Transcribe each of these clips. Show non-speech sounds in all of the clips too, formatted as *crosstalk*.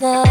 now.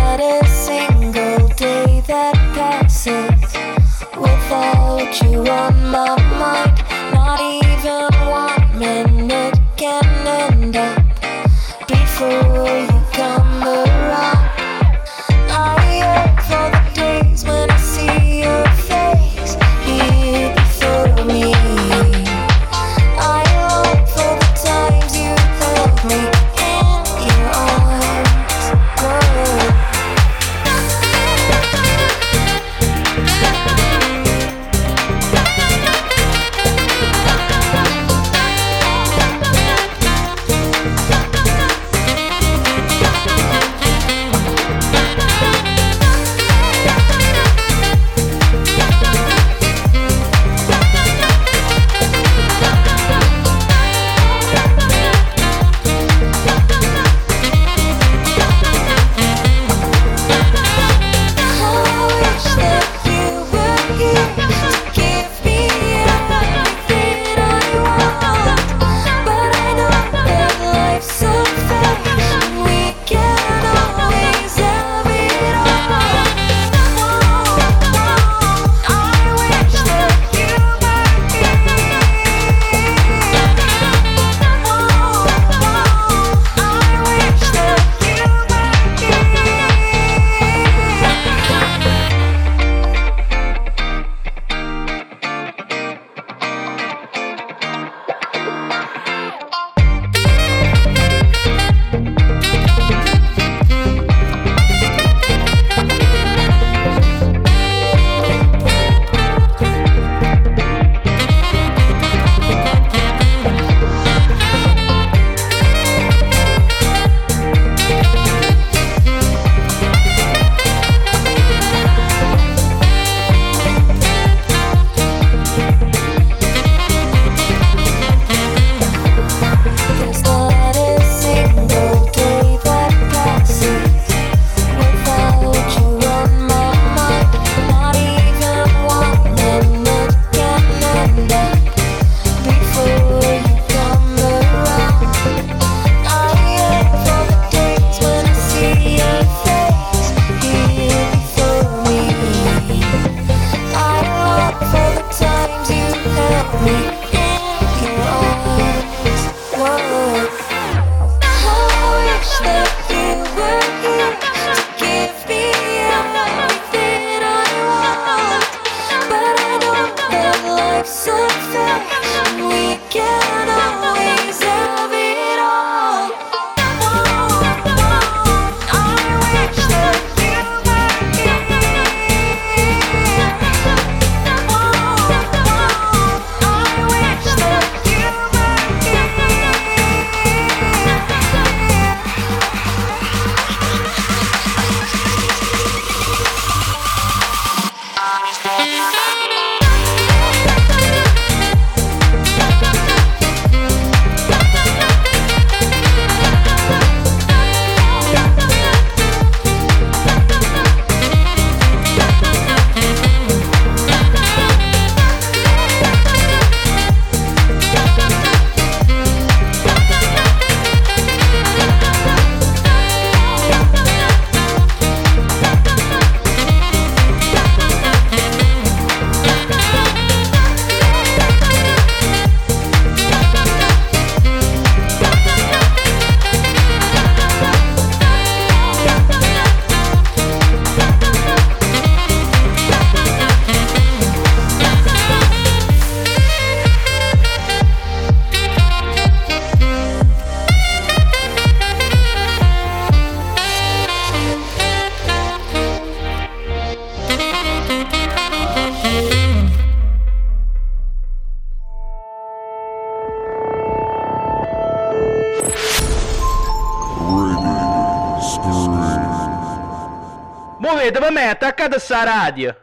Sta radio.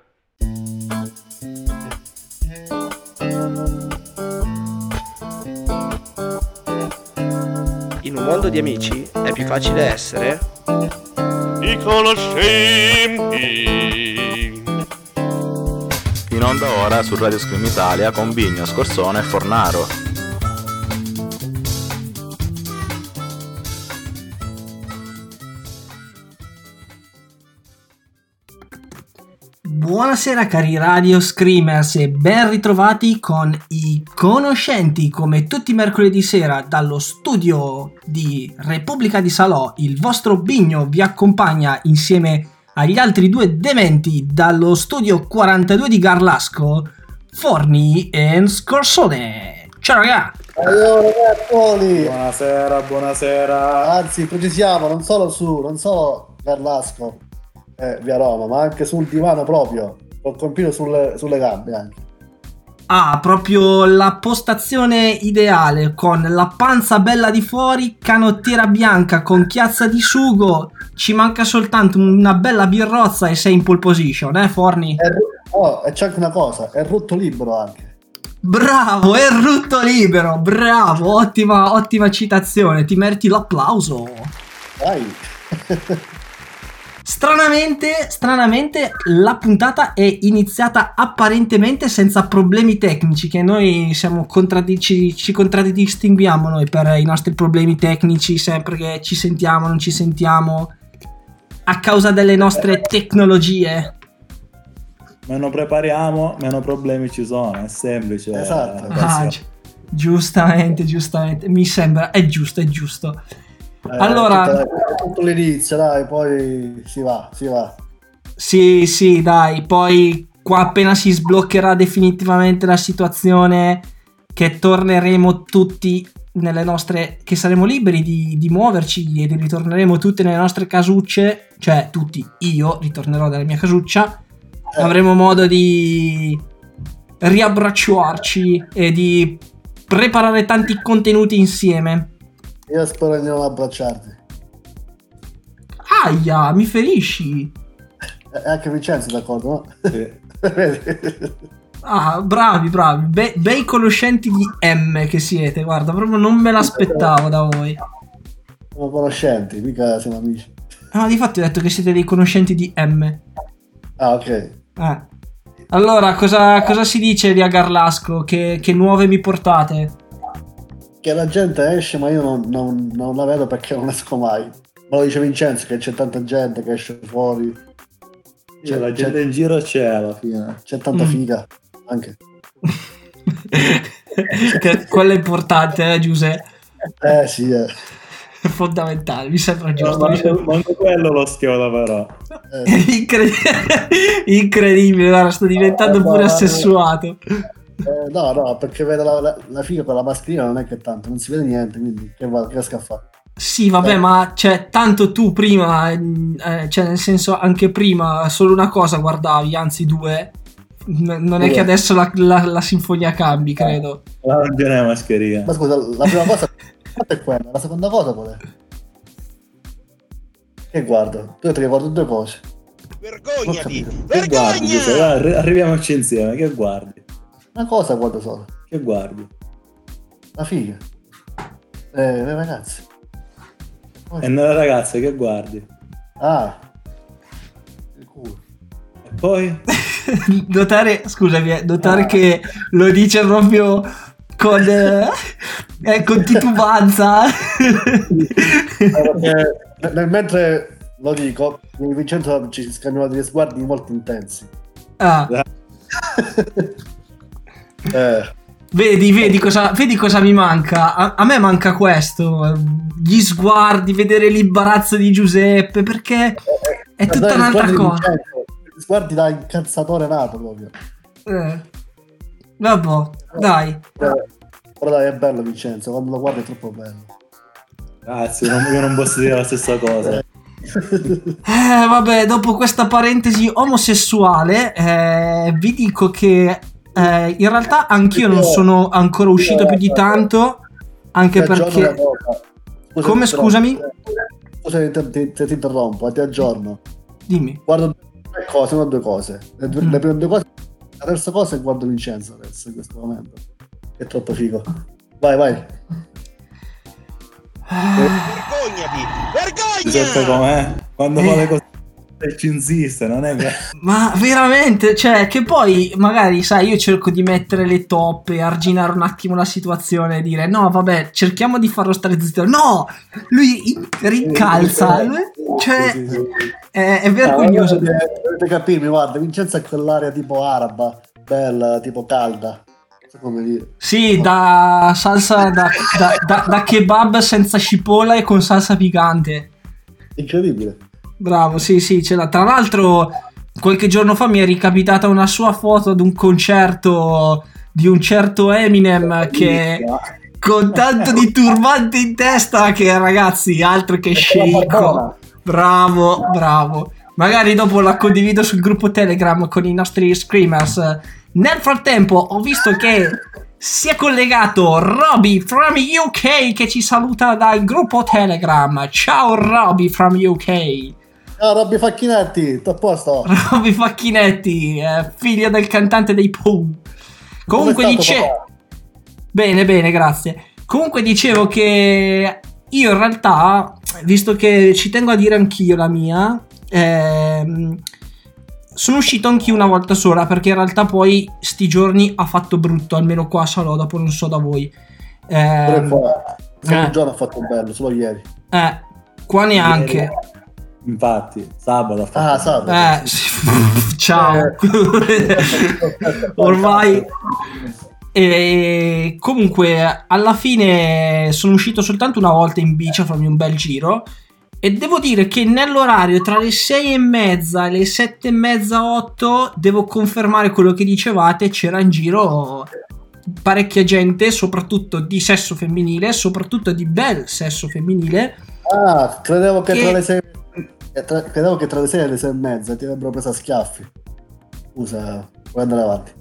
In un mondo di amici è più facile essere i conoscenti. In onda ora su Radio Scream Italia con Bigno, Scorsone e Fornaro. Buonasera cari Radio Screamers e ben ritrovati con i conoscenti come tutti i mercoledì sera dallo studio di Repubblica di Salò. Il vostro Bigno vi accompagna insieme agli altri due dementi dallo studio 42 di Garlasco, Forni e Scorsone. Ciao ragazzi! Allora ragazzoli, Buonasera, buonasera. anzi precisiamo, non solo su, non solo Garlasco, eh, via Roma, ma anche sul divano proprio, col computer sulle, sulle gambe anche. Ah, proprio la postazione ideale con la panza bella di fuori, canottiera bianca con chiazza di sugo. Ci manca soltanto una bella birrozza e sei in pole position, eh, Forni? È oh, e c'è anche una cosa, è rutto libero anche. Bravo, è rutto libero, bravo, ottima, ottima citazione, ti meriti l'applauso. Dai, *laughs* Stranamente, stranamente la puntata è iniziata apparentemente senza problemi tecnici, che noi siamo contraddi- ci, ci contraddistinguiamo noi per i nostri problemi tecnici, sempre che ci sentiamo, non ci sentiamo, a causa delle nostre tecnologie. Meno prepariamo, meno problemi ci sono, è semplice. Esatto. Ah, gi- giustamente, giustamente, mi sembra, è giusto, è giusto. Eh, Allora- tutto, tutto l'inizio, dai, poi si va, si va. Sì, sì, dai, poi qua appena si sbloccherà definitivamente la situazione che torneremo tutti nelle nostre che saremo liberi di, di muoverci e ritorneremo tutte nelle nostre casucce, cioè tutti, io ritornerò nella mia casuccia, Eh, avremo modo di riabbracciarci e di preparare tanti contenuti insieme. Io spero di non abbracciarti. Aia, mi ferisci. E anche Vincenzo è d'accordo, no? Sì. *laughs* Ah, bravi, bravi. Be- bei conoscenti di M che siete. Guarda, proprio non me l'aspettavo da voi. Siamo conoscenti, mica siamo amici. Ah, di fatto ho detto che siete dei conoscenti di M. Ah, ok. Eh. Allora, cosa, cosa si dice di Agarlasco? Che, che nuove mi portate? Che la gente esce, ma io non, non- non la vedo perché non esco mai. Me lo dice Vincenzo che c'è tanta gente che esce fuori. Cioè, la gente in giro c'è alla fine. C'è tanta Mm. figa anche. *laughs* che, quello è importante, eh, Giuseppe. Eh sì, eh. È fondamentale, mi sembra No, giusto. mi manco, manco quello lo schioda però. Eh, *laughs* Incredibile, *laughs* incredibile, guarda, sto diventando pure assessuato. eh, no, no, perché vedo la, la, la figa con la mascherina non è che tanto, non si vede niente, quindi che, va, che riesco a fare? Sì, vabbè, Eh. ma cioè, tanto tu prima, eh, cioè, nel senso, anche prima solo una cosa guardavi, anzi due. N- non è Due. che adesso la, la- la sinfonia cambi, credo. La non ce n'è mascherina. Ma scusa, la prima cosa *laughs* è quella, la seconda cosa qual è? Che guardo? Tu hai detto che guardo due cose. Vergognati! Guardi? Vergogna! Dai, arri- arriviamoci insieme. Che guardi? Una cosa guardo solo, Che guardi? la figa. Eh, le ragazze. E nelle ragazze che guardi? Ah. Il culo. E poi? *laughs* notare, scusami, eh, notare Ah. che lo dice proprio con, eh, eh, con titubanza. Eh, nel mentre lo dico, Vincenzo ci scambiamo degli sguardi molto intensi. Ah, *laughs* Eh, vedi, vedi cosa, vedi cosa mi manca? A, a me manca questo, eh, gli sguardi, vedere l'imbarazzo di Giuseppe, perché è tutta guardare gli un'altra cosa. Sguardi da incazzatore nato proprio. Eh. Vabbè, dai. Eh, Però dai, è bello Vincenzo, quando lo guardi è troppo bello. Grazie, non- io non posso dire la stessa cosa. *laughs* Eh, vabbè, dopo questa parentesi omosessuale, eh, vi dico che eh, in realtà anch'io non sono ancora uscito più di tanto, anche perché... Scusa, Come, scusami? Scusa se ti, ti- ti interrompo, ti aggiorno. Dimmi. Guardo due cose, non due cose. Le, due- Mm. le prime due cose. La terza cosa è guardo Vincenzo adesso in questo momento. È troppo figo. Vai, vai. Eh, Vergognati! Giuseppe Vergogna! com'è? Quando Eh. fa le cose Ci insiste, non è che... *laughs* Ma veramente, cioè, che poi magari, sai, io cerco di mettere le toppe, arginare un attimo la situazione e dire no, vabbè, cerchiamo di farlo stare zitto. No, lui in- rincalza, cioè, Sì, sì, sì. è, è vergognoso. Ah, dovete, dovete capirmi, guarda, Vincenzo è quell'area tipo araba, bella, tipo calda. Come dire. Sì, da salsa, da, da- da- da kebab senza cipolla e con salsa piccante. Incredibile. Bravo, sì, sì, ce l'ha. Tra l'altro, qualche giorno fa mi è ricapitata una sua foto ad un concerto di un certo Eminem che con tanto di turbante in testa che ragazzi, altro che sceicco. Bravo, bravo. Magari dopo la condivido sul gruppo Telegram con i nostri screamers. Nel frattempo ho visto che si è collegato Roby from UK che ci saluta dal gruppo Telegram. Ciao Roby from UK. Ciao Robby Facchinetti, tutto a posto? *laughs* Roby Facchinetti, eh, figlio del cantante dei Pooh. Comunque dice... Bene, bene, grazie. Comunque dicevo che io in realtà, visto che ci tengo a dire anch'io la mia, ehm, sono uscito anch'io una volta sola perché in realtà poi sti giorni ha fatto brutto, almeno qua a Salò, dopo non so da voi. Pure Ehm, qua. Eh. un giorno ha fatto bello, solo ieri. eh, qua neanche. Infatti, sabato ha fatto... Ah, sabato. Eh, sì, *laughs* *laughs* ciao. *laughs* Ormai E comunque, alla fine sono uscito soltanto una volta in bici a farmi un bel giro. E devo dire che nell'orario tra le 6 e mezza e le 7 e mezza, 8, devo confermare quello che dicevate. C'era in giro parecchia gente, soprattutto di sesso femminile, soprattutto di bel sesso femminile. Ah, credevo che, Che- tra le sei. eh, tra- credevo che tra le 6 e le 6 e mezza ti avrebbero preso a schiaffi. Scusa, puoi andare avanti.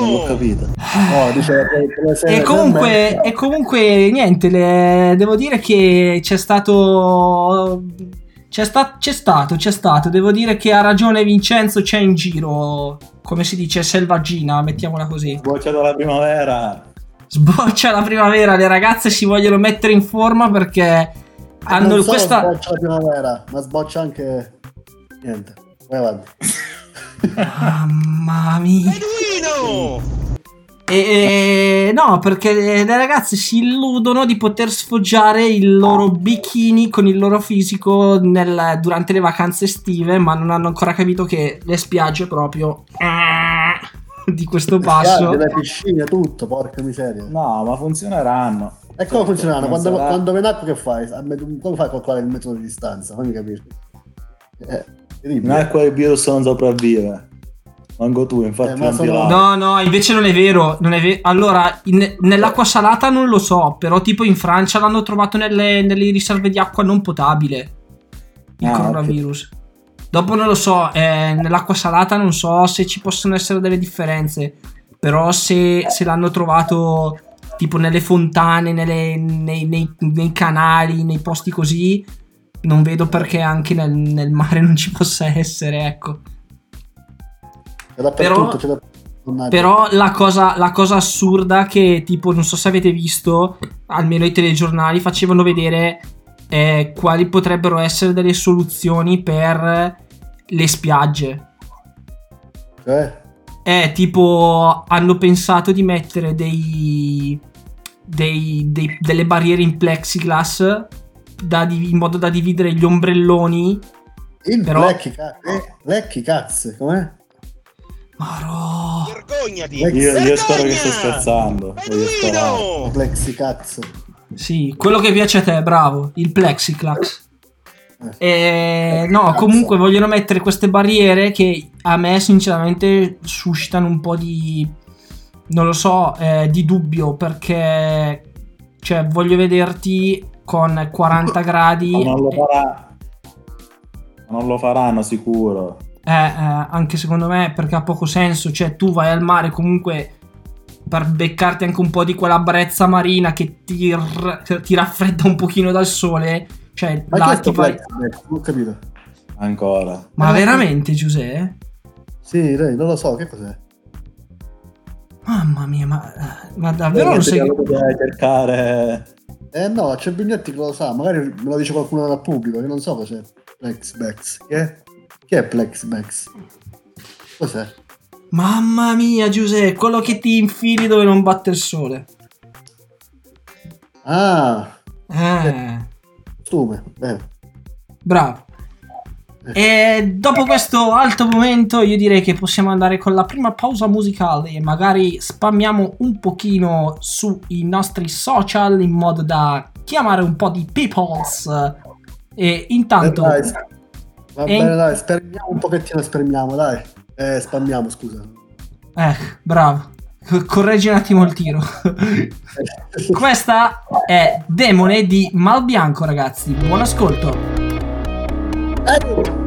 Non l'ho Beduino! capito. No, dice tra le 6 E comunque, e comunque niente, le- devo dire che c'è stato. C'è, sta- c'è stato, c'è stato. Devo dire che ha ragione Vincenzo. C'è in giro, come si dice, selvaggina, mettiamola così. Bocciato la primavera. Sboccia la primavera. Le ragazze si vogliono mettere in forma perché hanno non questa. sboccia la primavera, ma sboccia anche. Niente, vai avanti. Mamma mia. Beduino! E, e- no, perché le ragazze si illudono di poter sfoggiare il loro bikini con il loro fisico nel- durante le vacanze estive, ma non hanno ancora capito che le spiagge proprio di questo passo. Le piscine, tutto, porca miseria. No, ma funzioneranno. E come funzionano? Quando, sarà- quando acqua che fai? Come fai a calcolare il metodo di distanza? Fammi capire. Eh, terribile. In acqua il virus non sopravvive. Manco tu, infatti Eh, sono-. No, no, invece non è vero. Non è ve- allora, in- nell'acqua salata non lo so, però tipo in Francia l'hanno trovato nelle, nelle riserve di acqua non potabile. Il Ah, coronavirus. Dopo non lo so, eh, nell'acqua salata non so se ci possono essere delle differenze, però se, se l'hanno trovato tipo nelle fontane, nelle- nei, nei- nei canali, nei posti così, non vedo perché anche nel, nel mare *laughs* non ci possa essere, ecco. Però-. Però la cosa, la cosa assurda che, tipo, non so se avete visto, almeno i telegiornali facevano vedere eh, quali potrebbero essere delle soluzioni per le spiagge. Cioè? Eh, tipo, hanno pensato di mettere dei, dei- dei- delle barriere in plexiglass da div- in modo da dividere gli ombrelloni. Il Però- lecchi, ca- eh, lecchi cazzo, com'è? Maro. Vergognati! Io, io spero che Vergogna! stai scherzando. Voglio sperare. Beduino! Plexi cazzo. Sì, quello che piace a te, bravo, il plexiglass. Eh, no, comunque vogliono mettere queste barriere che a me sinceramente suscitano un po' di, non lo so, eh, di dubbio perché, cioè, voglio vederti con 40 gradi, Ma non lo eh, farà. Non lo faranno sicuro. eh, anche secondo me perché ha poco senso, cioè tu vai al mare comunque per beccarti anche un po' di quella brezza marina che ti, r- ti raffredda un pochino dal sole, cioè Ma là ti vai-? Non ho capito. Ancora. Ma veramente Giuseppe? Sì, lei, non lo so, che cos'è? Mamma mia, ma, ma davvero lo sai Lo che... potete cercare Eh no, c'è Bignetti che lo sa, magari me lo dice qualcuno dal pubblico, io non so cos'è Plexbex. Chi è? Chi è Plexbex? Cos'è? Mamma mia, Giuseppe, quello che ti infili dove non batte il sole. Ah, Eh, costume, bene. bravo. E dopo questo alto momento io direi che possiamo andare con la prima pausa musicale e magari spammiamo un pochino sui nostri social in modo da chiamare un po' di peoples. E intanto... Dai, va bene, dai, spermiamo un pochettino, spermiamo, dai. Eh, spammiamo, scusa. Eh, bravo. Co- Correggi un attimo il tiro. *laughs* Questa è Demone di Malbianco, ragazzi. Buon ascolto. Eh,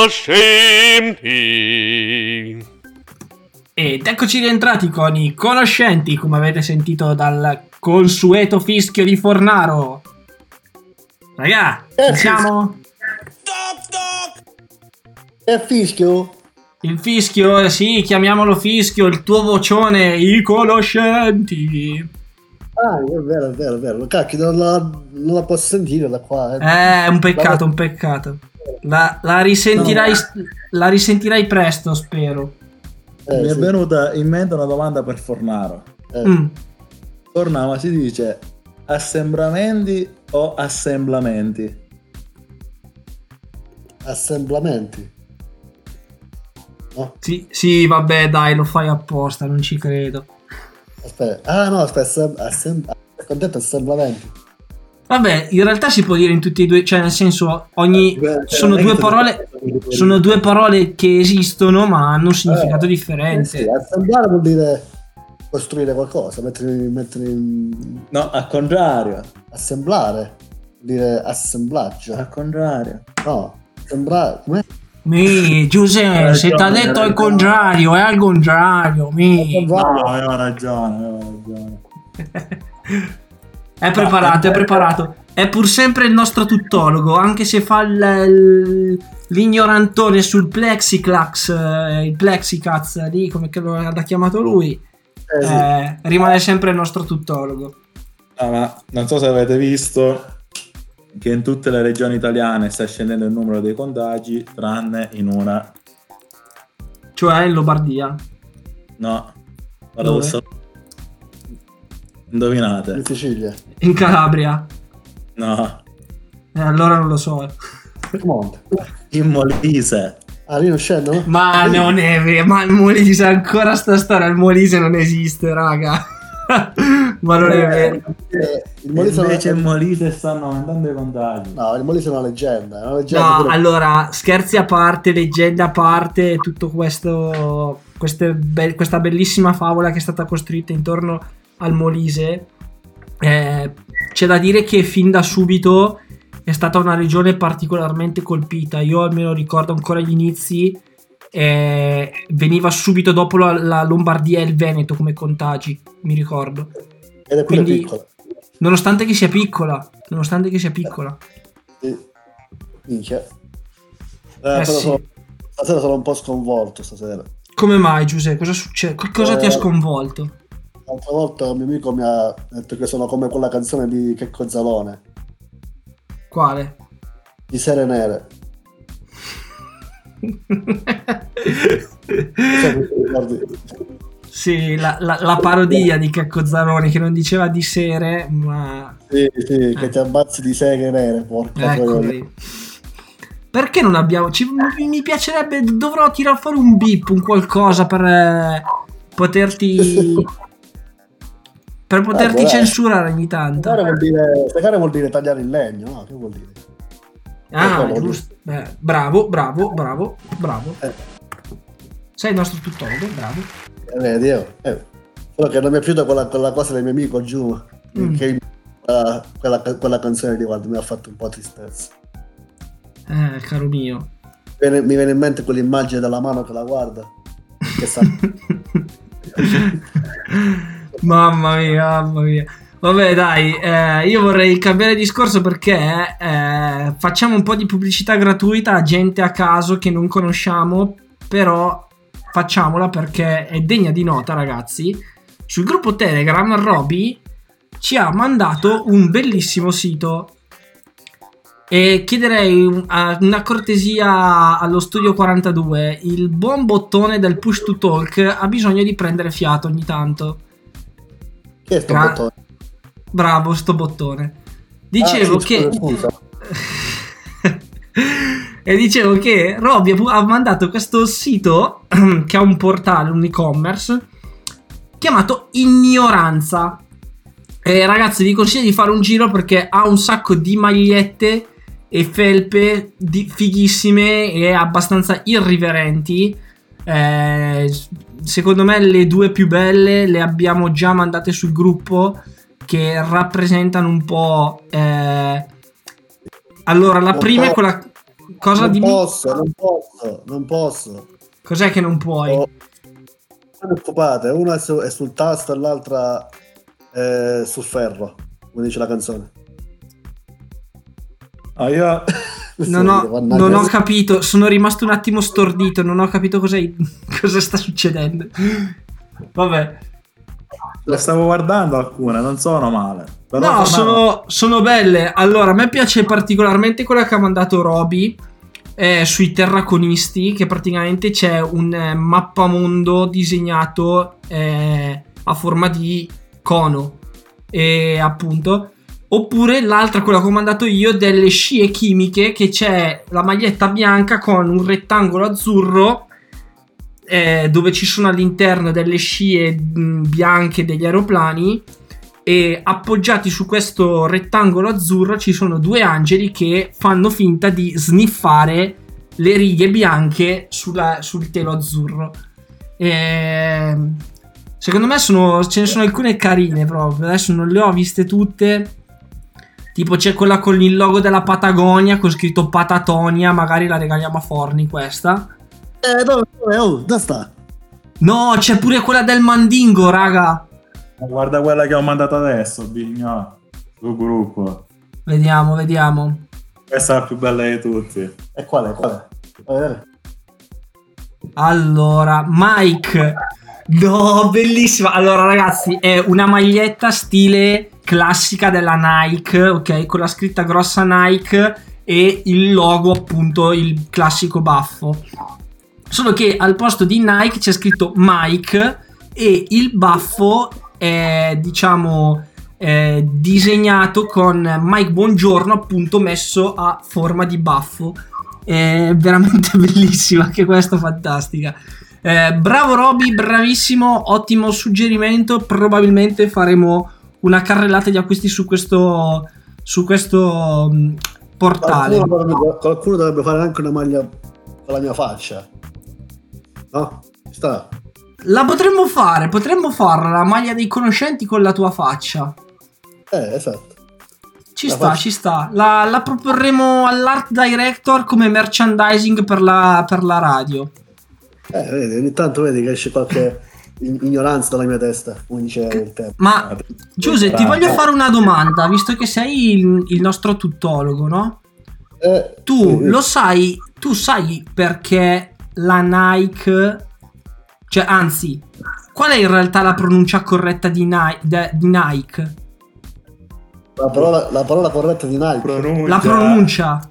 conoscenti. Ed eccoci rientrati con i conoscenti, come avete sentito dal consueto fischio di Fornaro. Raga, ci siamo? È fischio? Il fischio, eh, sì, chiamiamolo fischio, il tuo vocione, i conoscenti. Ah, è vero, è vero, è vero. Cacchio, non la, non la posso sentire da qua. Eh. Eh, è un peccato, un peccato. La, la risentirai, la risentirai presto, spero. Eh, Mi è sì. venuta in mente una domanda per Fornaro. Eh, Mm. Fornaro, ma si dice assembramenti o assemblamenti? Assemblamenti. No? Sì, sì, vabbè, dai, lo fai apposta, non ci credo. Aspetta. Ah, no, aspetta. Assem- assem- ho detto assemblamenti. Vabbè, in realtà si può dire in tutti e due, cioè nel senso, ogni Beh, sono non è due parole sono due parole che esistono, ma hanno un significato Eh, differente. sì, assemblare vuol dire costruire qualcosa, mettere, mettere in... No, al contrario. assemblare, vuol dire assemblaggio. Al contrario. No, assemblare. Mi, Giuseppe, se ti ha detto ragione. contrario, è al contrario, mi. No, aveva ragione, aveva ragione. *laughs* È preparato, è preparato. È pur sempre il nostro tuttologo, anche se fa il- l'ignorantone sul plexiclax, eh, il plexicaz lì, come che lo ha chiamato lui. Eh, sì. eh, rimane sempre il nostro tuttologo. No, ma non so se avete visto che in tutte le regioni italiane sta scendendo il numero dei contagi, tranne in una. Cioè in Lombardia. No. Guarda Dove? Indovinate. in Sicilia. In Calabria. No. Eh, allora non lo so. Monte. In Molise. Ah, lì non scendono? Ma non è vero, ma il Molise ancora sta storia, il Molise non esiste, raga. *laughs* ma non è vero. Eh, Il Molise Invece è in Molise stanno aumentando i contagi. No, il Molise è una leggenda. È una leggenda No, pure- allora, scherzi a parte, leggende a parte, tutto questo, be- questa bellissima favola che è stata costruita intorno al Molise, eh, c'è da dire che fin da subito è stata una regione particolarmente colpita. Io almeno ricordo ancora gli inizi. eh, veniva subito dopo la, la Lombardia e il Veneto come contagi, mi ricordo. Ed è Quindi- piccola. Nonostante che sia piccola, nonostante che sia piccola. Sì. Minchia. Eh, Eh sì. sono- stasera sono un po' sconvolto stasera. Come mai, Giuseppe? Cosa succede? Co- Cosa ti ha Eh, sconvolto? L'altra volta un mio amico mi ha detto che sono come quella canzone di Checco Zalone, Quale? di Sere Nere. *laughs* Sì, la, la- la parodia di Checco Zaroni che non diceva di sere, ma Sì, sì, che ti ammazzi di seghe nere, porca Ecco lì. Perché non abbiamo? ci- mi, mi piacerebbe. Dovrò tirar fuori un beep, un qualcosa per eh, poterti. *laughs* per poterti dai. censurare ogni tanto. Segare vuol dire, segare vuol dire tagliare il legno, no? Che vuol dire? Ah, giusto. Beh, bravo, bravo, bravo, bravo. Eh. Sei il nostro tuttologo, bravo. Eh, vedi, io. Eh. Solo che non mi è piaciuta quella, quella cosa del mio amico giù, Mm. che quella, quella, quella canzone di guarda mi ha fatto un po' tristezza. Eh, caro mio. Viene- mi viene in mente quell'immagine della mano che la guarda. Che sa, *laughs* mamma mia, mamma mia. Vabbè, dai, eh, io vorrei cambiare discorso perché eh, facciamo un po' di pubblicità gratuita a gente a caso che non conosciamo, però facciamola perché è degna di nota, ragazzi. Sul gruppo Telegram, Roby ci ha mandato un bellissimo sito. E chiederei una cortesia allo studio 42. Il buon bottone del push to talk ha bisogno di prendere fiato ogni tanto. Che sto Gra- bottone? Bravo, sto bottone. Dicevo Ah, sì, che. scusa, *laughs* e dicevo che Robby ha mandato questo sito *clears throat* che ha un portale, un e-commerce chiamato Ignoranza. E ragazzi, vi consiglio di fare un giro perché ha un sacco di magliette e felpe di- fighissime e abbastanza irriverenti. Eh, secondo me le due più belle le abbiamo già mandate sul gruppo che rappresentano un po'... eh, Allora, la Non prima è po- quella... Cosa non di... posso, non posso, non posso. Cos'è che non puoi? Oh, Non preoccupate, una è, su- è sul tasto e l'altra è sul ferro, come dice la canzone. Ah, io Non *laughs* ho, non ho capito, sono rimasto un attimo stordito, non ho capito cosa, *laughs* cosa sta succedendo. Vabbè, le stavo guardando alcune, non sono male. Però no, sono, sono belle. Allora, a me piace particolarmente quella che ha mandato Roby eh, sui terraconisti, che praticamente c'è un eh, mappamondo disegnato eh, a forma di cono. E appunto. Oppure l'altra, quella che ho mandato io, delle scie chimiche, che c'è la maglietta bianca con un rettangolo azzurro eh, dove ci sono all'interno delle scie mh, bianche degli aeroplani e appoggiati su questo rettangolo azzurro ci sono due angeli che fanno finta di sniffare le righe bianche sulla- sul telo azzurro. E, secondo me sono- ce ne sono alcune carine proprio. Adesso non le ho viste tutte. Tipo c'è quella con il logo della Patagonia con scritto Patatonia. Magari la regaliamo a Forni questa. Eh, dove, dove, oh, dove sta? No, c'è pure quella del Mandingo, raga. Guarda quella che ho mandato adesso, Bigno, sul gruppo. Vediamo, vediamo. Questa è la più bella di tutti. E quale, quale? Fai vedere. Allora, Mike. No, bellissima. Allora, ragazzi, è una maglietta stile classica della Nike, ok? Con la scritta grossa Nike e il logo, appunto, il classico baffo. Solo che al posto di Nike c'è scritto Mike e il baffo è, diciamo, eh, disegnato con Mike Buongiorno, appunto, messo a forma di baffo. È veramente *laughs* bellissima, anche questa fantastica. Eh, bravo Roby, bravissimo, ottimo suggerimento. Probabilmente faremo una carrellata di acquisti su questo, su questo mh, portale. Qualcuno dovrebbe, qualcuno dovrebbe fare anche una maglia con la mia faccia. No? Ci sta. La potremmo fare, potremmo farla la maglia dei conoscenti con la tua faccia. Eh, esatto. Ci La sta, faccio. ci sta. La, la proporremo all'art director come merchandising per la, per la radio. Eh, vedi, ogni tanto vedi che esce qualche ignoranza dalla mia testa, come diceva il tempo. Ma Giuseppe, ti voglio fare una domanda, visto che sei il, il nostro tuttologo, no? Eh, Tu sì, lo sai, tu sai perché la Nike, cioè anzi, qual è in realtà la pronuncia corretta di, Ni- de- di Nike? La parola, la parola corretta di Nike. Pronuncia. La pronuncia,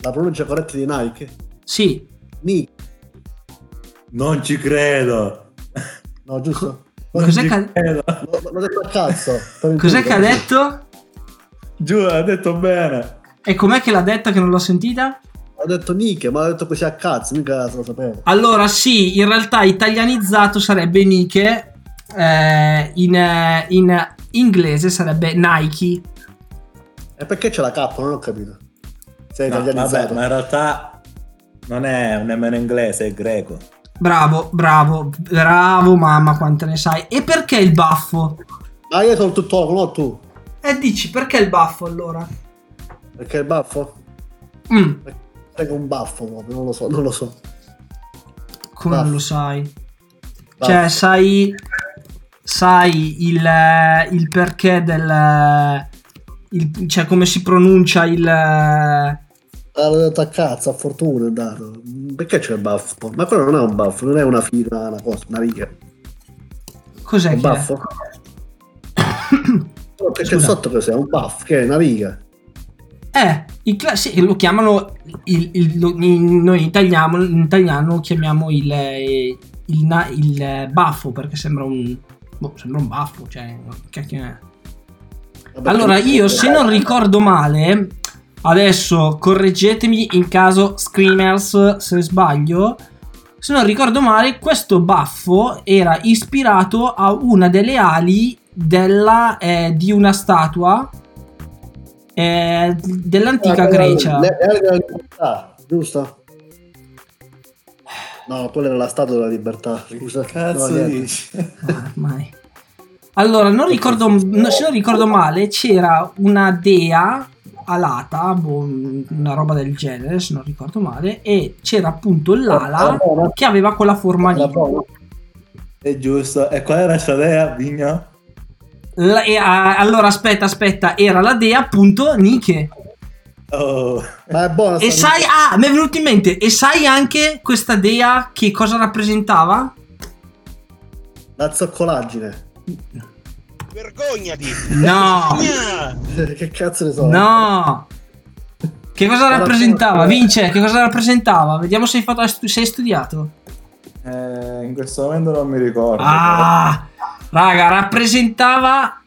La pronuncia corretta di Nike. sì. Nike. Non ci credo. No, giusto? Non Cos'è ci che- credo. L'ho, l'ho detto a cazzo. Cos'è che ha detto? Giù, ha detto bene. E com'è che l'ha detta che non l'ho sentita? Ho detto Nike, ma ho detto così a cazzo, mica lo sapevo. Allora, sì, in realtà italianizzato sarebbe Nike, eh, in, in inglese sarebbe Nike. E perché c'è la K? Non ho capito. Sei No, italianizzato. vabbè, ma in realtà non è nemmeno inglese, è greco. Bravo, bravo, bravo, mamma, quante ne sai. E perché il baffo? Ma io sono tuttologo, non tu. E dici, perché il baffo allora? Perché il baffo? Mm, Perché un baffo proprio, non lo so, non lo so. come Baffo. non lo sai? Baffo. Cioè, sai, sai il, eh, il perché del... il- cioè, come si pronuncia il... eh, Ah, l'ho detto a cazzo, a fortuna è dato. Perché c'è il baffo? Ma quello non è un baffo, non è una fila, una cosa, una riga. Cos'è Un che baffo? *coughs* No, che c'è Scusa. sotto cos'è? Un baffo, che è una riga. Eh, i cla- sì, lo chiamano il, il- lo- in- noi in italiano, in italiano chiamiamo il, eh, il, il, eh, baffo perché sembra un boh, sembra un baffo, cioè che è? Vabbè, Allora, che- io se non ricordo male, adesso correggetemi in caso Screamers se sbaglio. Se non ricordo male, questo baffo era ispirato a una delle ali della, eh, di una statua eh, dell'antica Ah, Grecia. Le, le ali della libertà, giusto? No, quella era la statua della libertà. Scusa, Cazzo no, dici? Ah, ormai. Allora, non ricordo, no, se non ricordo male, c'era una dea alata, boh, una roba del genere, se non ricordo male, e c'era appunto l'ala che aveva quella forma La lì. È giusto. E qual era sta idea, Vigno? La- e, ah, allora, aspetta, aspetta, era la dea appunto Nike. Oh, Ma è buona E sai, ah, mi è venuto in mente, e sai anche questa dea che cosa rappresentava? La zoccolaggine. Vergognati! No, Vergogna! che cazzo ne so? no. Che cosa Ma rappresentava? racconta- Vince, che cosa rappresentava? Vediamo se hai, fatto, se hai studiato. eh, in questo momento non mi ricordo. Ah, raga, rappresentava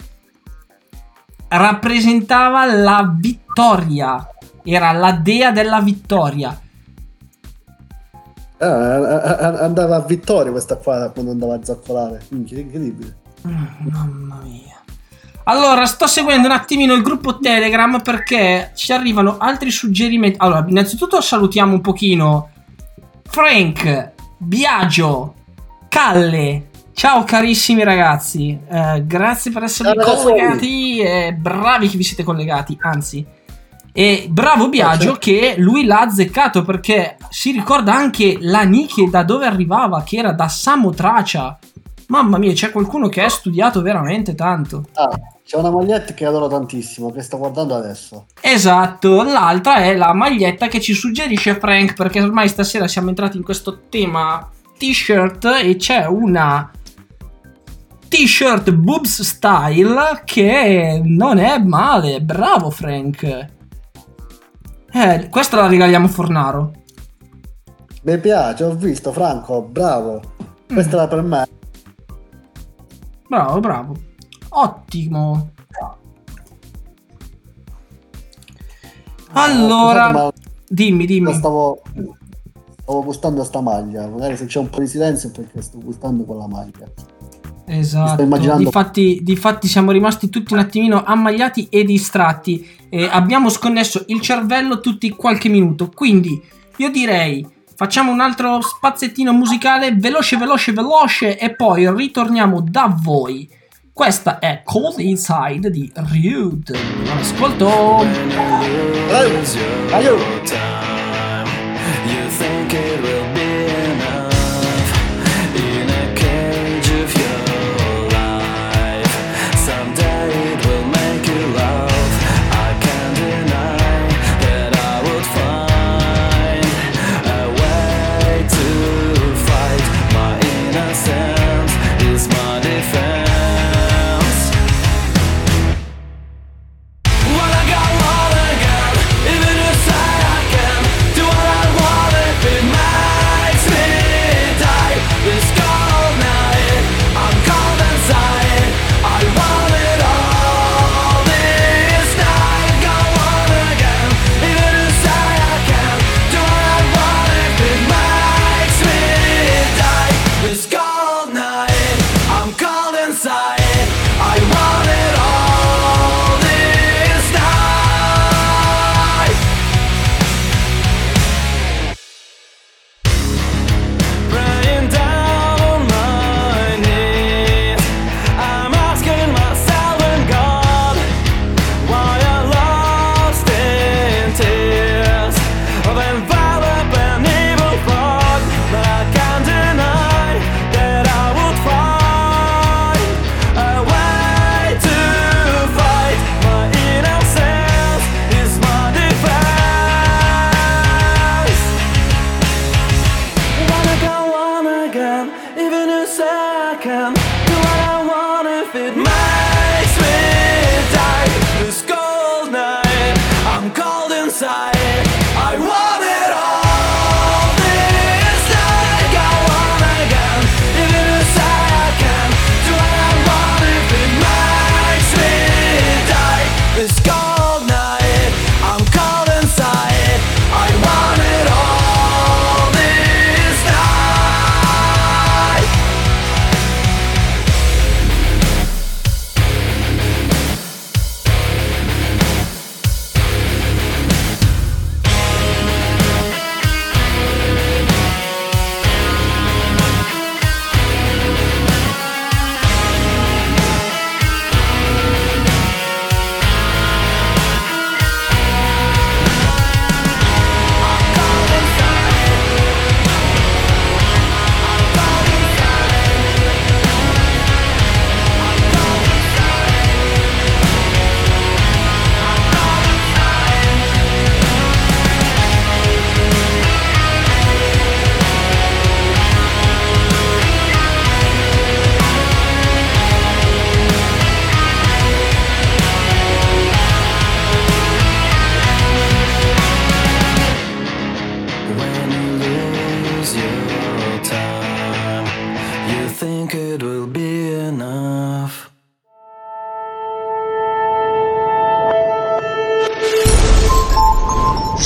rappresentava la vittoria. Era la dea della vittoria. Ah, andava a vittoria questa qua quando andava a che incredibile. Mm, Mamma mia. Allora, sto seguendo un attimino il gruppo Telegram perché ci arrivano altri suggerimenti. Allora, innanzitutto salutiamo un pochino Frank, Biagio, Calle. Ciao carissimi ragazzi, Eh, grazie per esservi Ciao, ragazzi. collegati e bravi che vi siete collegati, anzi. E bravo Biagio che lui l'ha azzeccato perché si ricorda anche la Nike da dove arrivava, che era da Samotracia. Mamma mia, c'è qualcuno che ha studiato veramente tanto. Ah, c'è una maglietta che adoro tantissimo, che sto guardando adesso. Esatto, l'altra è la maglietta che ci suggerisce Frank perché ormai stasera siamo entrati in questo tema t-shirt e c'è una t-shirt boobs style che non è male. Bravo Frank. Eh, questa la regaliamo a Fornaro. Mi piace, ho visto, Franco, bravo. Questa era per me. Bravo, bravo. Ottimo. Allora, Scusate, dimmi, dimmi. stavo, stavo gustando sta maglia. Magari se c'è un po' di silenzio perché sto gustando quella maglia. Esatto, immaginando- difatti, difatti siamo rimasti tutti un attimino ammagliati e distratti. E abbiamo sconnesso il cervello tutti qualche minuto. Quindi io direi facciamo un altro spazzettino musicale veloce, veloce, veloce e poi ritorniamo da voi. Questa è Cold Inside di Rude. Buon ascolto! Aiuto! You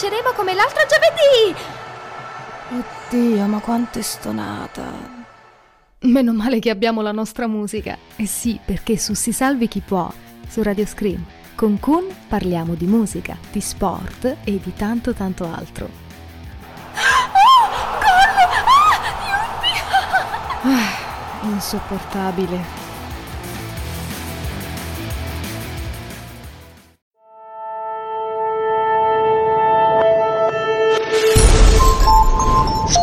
Vinceremo come l'altro giovedì. Oddio, ma quanto è stonata. Meno male che abbiamo la nostra musica. Eh sì, perché su Si Salvi Chi Può, su Radio Scream, con Kun parliamo di musica, di sport e di tanto tanto altro. Ah, insopportabile.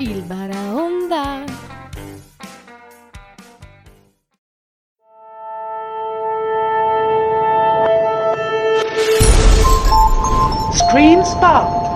Il Baraonda. Screen Spot.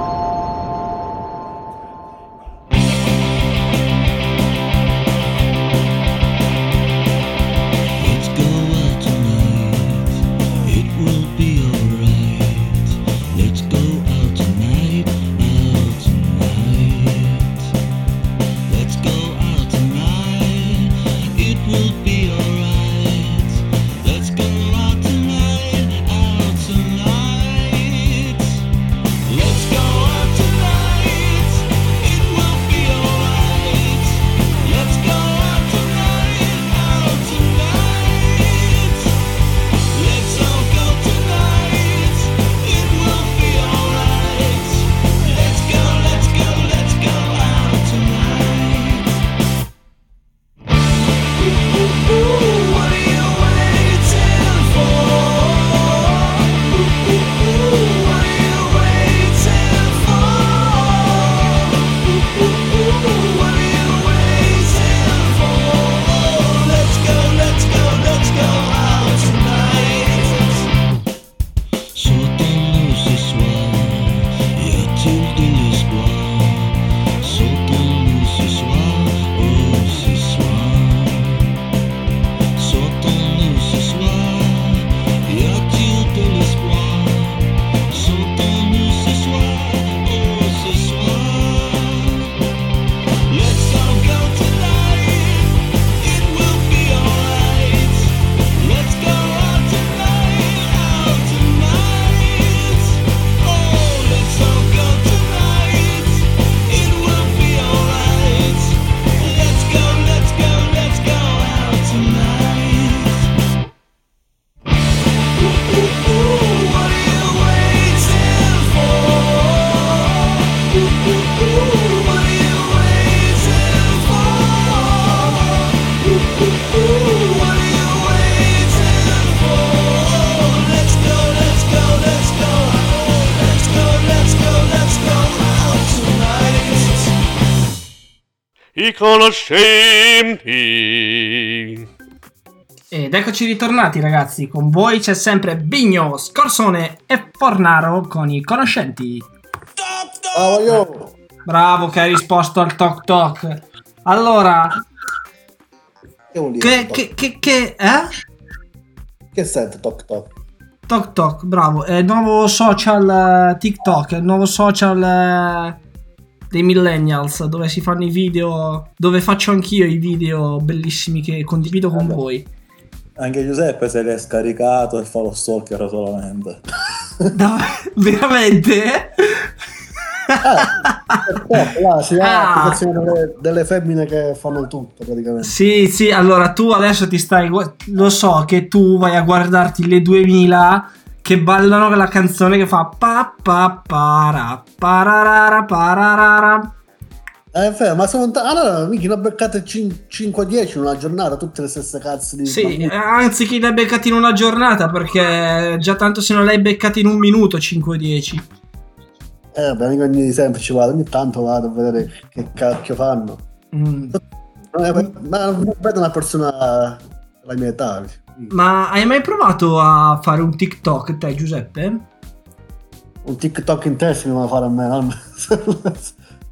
Conoscenti. Ed eccoci ritornati ragazzi, con voi c'è sempre Bigno, Scorsone e Fornaro con i conoscenti. Bravo io! Bravo che hai risposto al toc toc. Allora, Che che, che, che, eh? Che sente toc toc? Toc toc, bravo, è il nuovo social eh, TikTok, è il nuovo social eh, dei millennials dove si fanno i video, dove faccio anch'io i video bellissimi che condivido con voi. Anche Giuseppe se l'è scaricato e fa lo stalker solamente. *laughs* No, veramente? Eh, là, si ha Ah. delle, delle femmine che fanno tutto praticamente. Sì, sì, allora tu adesso ti stai. Lo so che tu vai a guardarti le 2000 che ballano la canzone che fa pa pa para pararara pararara. Eh, fermo, ma sono t- allora, mica ne ho beccate 5-10 in una giornata, tutte le stesse cazzo di... Sì, eh, anzi che l'hai beccati in una giornata perché già tanto se non l'hai beccati in un minuto 5-10. Eh, vabbè, mica ogni sempre ci vado, ogni tanto vado a vedere che cacchio fanno. Mm. Eh, ma non vedo una persona della mia età. Ma hai mai provato a fare un TikTok te Giuseppe? Un TikTok in testa mi va a fare a me, no? *laughs*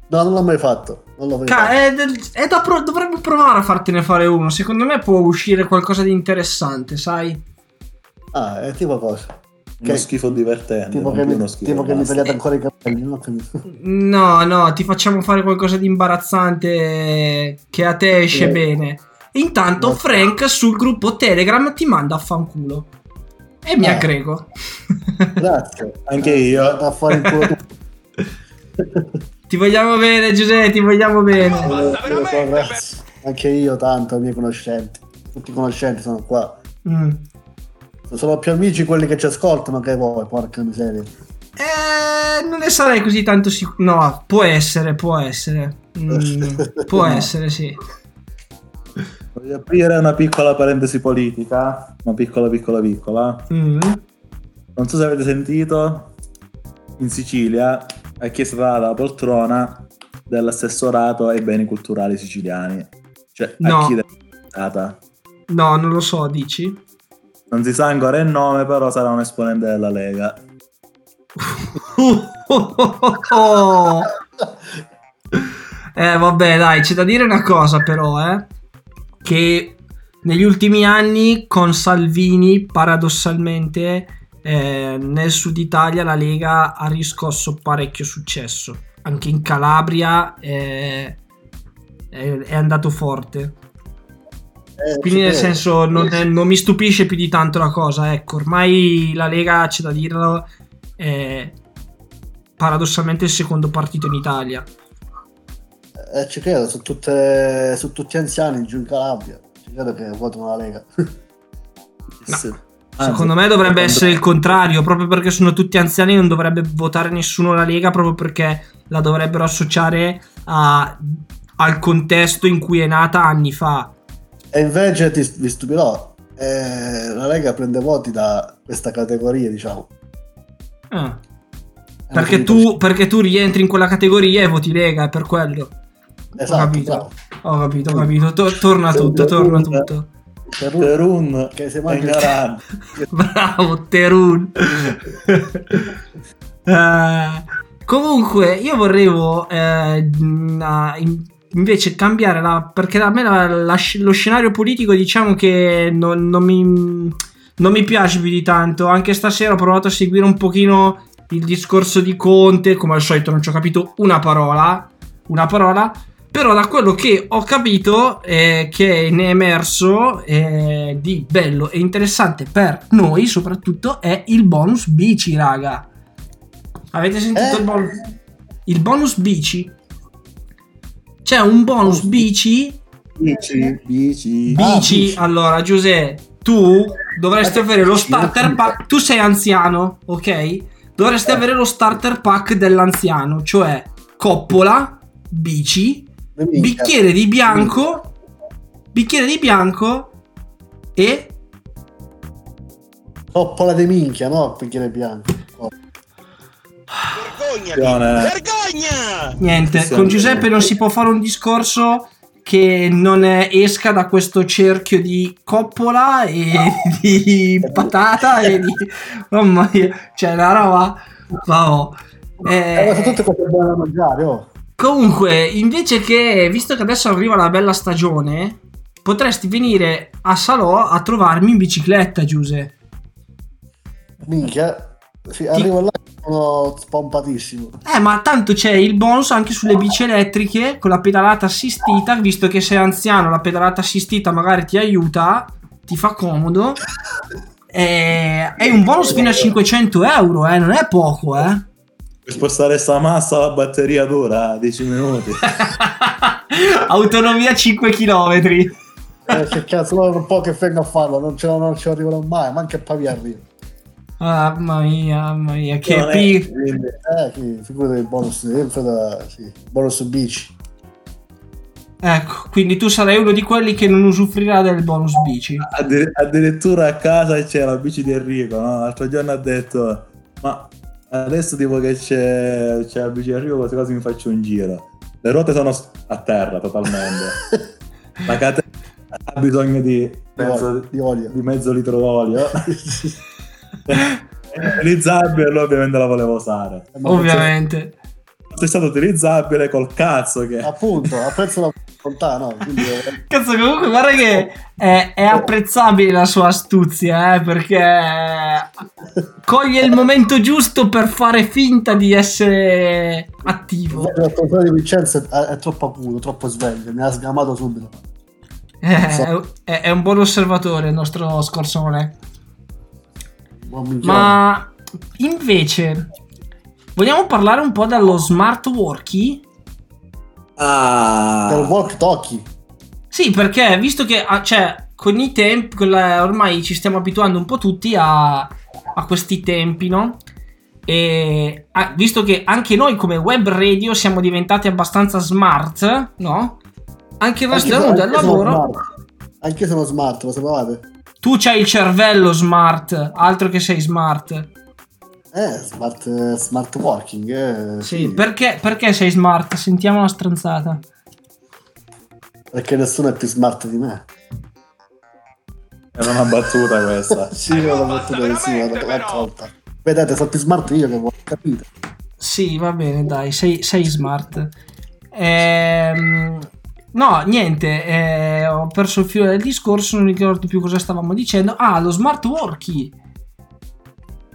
no, non l'ho mai fatto. Non l'ho mai Ca- fatto. è del- è da pro- dovrebbe provare a fartene fare uno. Secondo me può uscire qualcosa di interessante, sai? Ah, è tipo cosa? Uno Che- schifo divertente. Tipo non che, mi, schifo tipo che mi tagliate ancora i capelli, non. No, no, ti facciamo fare qualcosa di imbarazzante che a te esce Eh. bene. Intanto No. Frank sul gruppo Telegram ti manda a fanculo. E mi Eh. aggrego. Grazie. Anche io. A fare il culo. *laughs* Ti vogliamo bene, Giuseppe, ti vogliamo bene. Eh, so, grazie. Anche io tanto, i miei conoscenti. Tutti i conoscenti sono qua. Mm. Sono più amici quelli che ci ascoltano che voi, porca miseria. Eh, non ne sarei così tanto sicuro. No, può essere, può essere. Mm, *laughs* può No. essere, sì. Voglio aprire una piccola parentesi politica. Una piccola, piccola, piccola. Mm. Non so se avete sentito in Sicilia è data la poltrona dell'assessorato ai beni culturali siciliani. Cioè, No. a chi è stata? No, non lo so, dici? Non si sa ancora il nome, però sarà un esponente della Lega. *laughs* Eh, vabbè, dai, c'è da dire una cosa, però, eh. Che negli ultimi anni con Salvini, paradossalmente, eh, nel sud Italia la Lega ha riscosso parecchio successo. Anche in Calabria eh, è, è andato forte. Eh, Quindi, nel senso, non, non mi stupisce più di tanto la cosa. Ecco, ormai la Lega, c'è da dirlo, è paradossalmente il secondo partito in Italia. Eh, ci credo, sono, tutte, sono tutti anziani giù in Calabria. Ci credo che votano la Lega. *laughs* Sì. Secondo me dovrebbe essere il contrario, proprio perché sono tutti anziani, non dovrebbe votare nessuno la Lega, proprio perché la dovrebbero associare a- al contesto in cui è nata anni fa. E invece ti, vi stupirò, eh, la Lega prende voti da questa categoria, diciamo. Ah. Perché tu, perché tu rientri in quella categoria e voti Lega, è per quello. Esatto, ho capito, bravo. ho capito, ho capito. To- torna tutto, torna tutto. Terun che se è mangia ignorante. *laughs* *laughs* Bravo, Terun. *laughs* Eh, comunque, io vorrevo eh, na- in- invece cambiare la. Perché a me la- la lo scenario politico, diciamo che non, non mi, non mi piace più di tanto. Anche stasera ho provato a seguire un pochino il discorso di Conte. Come al solito, non ci ho capito una parola. Una parola. Però da quello che ho capito, eh, che ne è emerso eh, di bello e interessante per noi, soprattutto, è il bonus bici, raga. Avete sentito Eh? il bonus? Il bonus bici? C'è un bonus bici. Bici, bici. Bici, allora Giuseppe, tu dovresti avere lo starter pack. Tu sei anziano, ok? Dovresti avere lo starter pack dell'anziano, cioè coppola, bici, bicchiere di bianco, bicchiere di bianco e Coppola di minchia, no? Bicchiere bianco. Vergogna! niente. Con. Giuseppe non si può fare un discorso che non eh, esca da questo cerchio di coppola e *laughs* di patata e di mamma mia, cioè la roba vabbò. Eh, ma sono Eh, tutte cose buone da mangiare, oh. Comunque, invece che, visto che adesso arriva la bella stagione, potresti venire a Salò a trovarmi in bicicletta, Giuse. Minchia. Sì, arrivo là e sono spompatissimo. Eh, ma tanto c'è il bonus anche sulle bici elettriche con la pedalata assistita, visto che sei anziano, la pedalata assistita magari ti aiuta, ti fa comodo. E è un bonus fino a 500 euro, eh, non è poco, eh. Per spostare sta massa la batteria dura 10 minuti. *laughs* Autonomia 5 km. Eh, che cazzo, no, un po' che vengo a farlo, non ce, non ce arriverò mai, ma anche a Pavia arrivo. Ah, Mamma mia, mamma mia, che Non è- pi- Eh, sì, figurati il bonus, sempre da, sì, bonus bici. Ecco, quindi tu sarai uno di quelli che non usufruirà del bonus bici. Addir- addirittura a casa c'è la bici di Enrico, no? L'altro giorno ha detto, ma adesso tipo che c'è, c'è la bici Enrico, quasi quasi mi faccio un giro. Le ruote sono a terra totalmente. *laughs* la catena ha bisogno di mezzo, Di olio. di mezzo litro d'olio. *laughs* *laughs* Utilizzabile, allora ovviamente la volevo usare. Ovviamente. È stato utilizzabile col cazzo che... Appunto, apprezzo la volontà, no? Quindi, eh, Cazzo, comunque, guarda che è, è apprezzabile la sua astuzia, eh, perché coglie il momento giusto per fare finta di essere attivo. il controllo di Vincenzo è, è troppo acuto, troppo sveglio, mi ha sgamato subito. Eh, è, è un buon osservatore il nostro scorsone. Buon. Ma invece, vogliamo parlare un po' dello smart working? Ah. Del walk talkie. Sì, perché visto che ah, cioè, con i tempi, con la- ormai ci stiamo abituando un po' tutti a, a questi tempi, no? E ah, visto che anche noi come web radio siamo diventati abbastanza smart, no? Anche il resto del lavoro, smart. Anche sono smart, lo sapevate? tu c'hai il cervello smart, altro che sei smart. Eh, smart, smart working. Eh, Sì, perché, perché sei smart? Sentiamo la stronzata. Perché nessuno è più smart di me. Era una battuta questa. *laughs* sì, l'ho battuta così l'altra volta. Vedete, sono più smart io che voi, capite? Sì, va bene, dai, sei, sei smart. Ehm, no, niente, eh, ho perso il filo del discorso, non ricordo più cosa stavamo dicendo. Ah, lo smart working.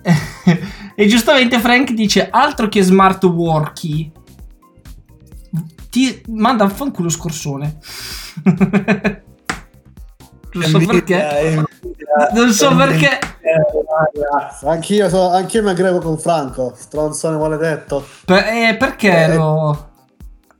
*laughs* e giustamente Frank dice altro che smart working. Ti manda a fanculo scorsone. *laughs* non so perché. *laughs* Non so perché. Anch'io, so, anch'io mi aggrego con Franco, stronzone maledetto. Per- eh, perché Eh. lo.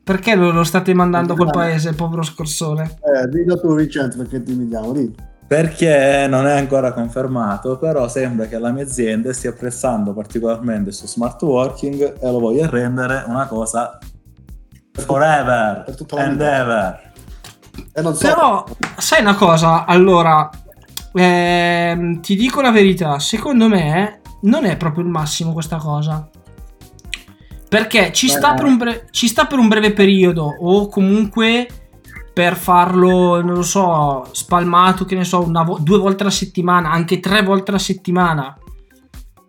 Perché lo, lo state mandando a quel paese, povero scorsone? Eh, dillo tu Vincenzo perché ti vediamo, dillo. Perché non è ancora confermato, però sembra che la mia azienda stia apprezzando particolarmente su smart working e lo voglia rendere una cosa forever la and vita. ever. E non so. Però, sai una cosa? Allora, ehm, ti dico la verità. Secondo me non è proprio il massimo questa cosa. Perché ci, Beh. sta per un bre- ci sta per un breve periodo o comunque per farlo, non lo so, spalmato, che ne so, una vo- due volte alla settimana, anche tre volte alla settimana.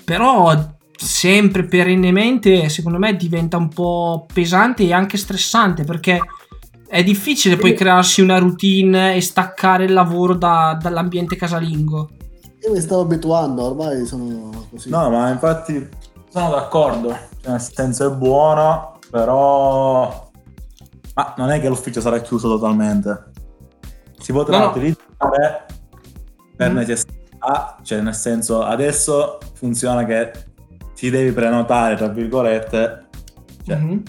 Però sempre perennemente, secondo me, diventa un po' pesante e anche stressante perché è difficile poi crearsi una routine e staccare il lavoro da- dall'ambiente casalingo. Io mi stavo abituando, ormai sono così. No, ma infatti sono d'accordo, cioè, nel senso è buono, però ma non è che l'ufficio sarà chiuso totalmente. Si potrà No, utilizzare per Mm. necessità, cioè nel senso adesso funziona che ti devi prenotare, tra virgolette, cioè, Mhm.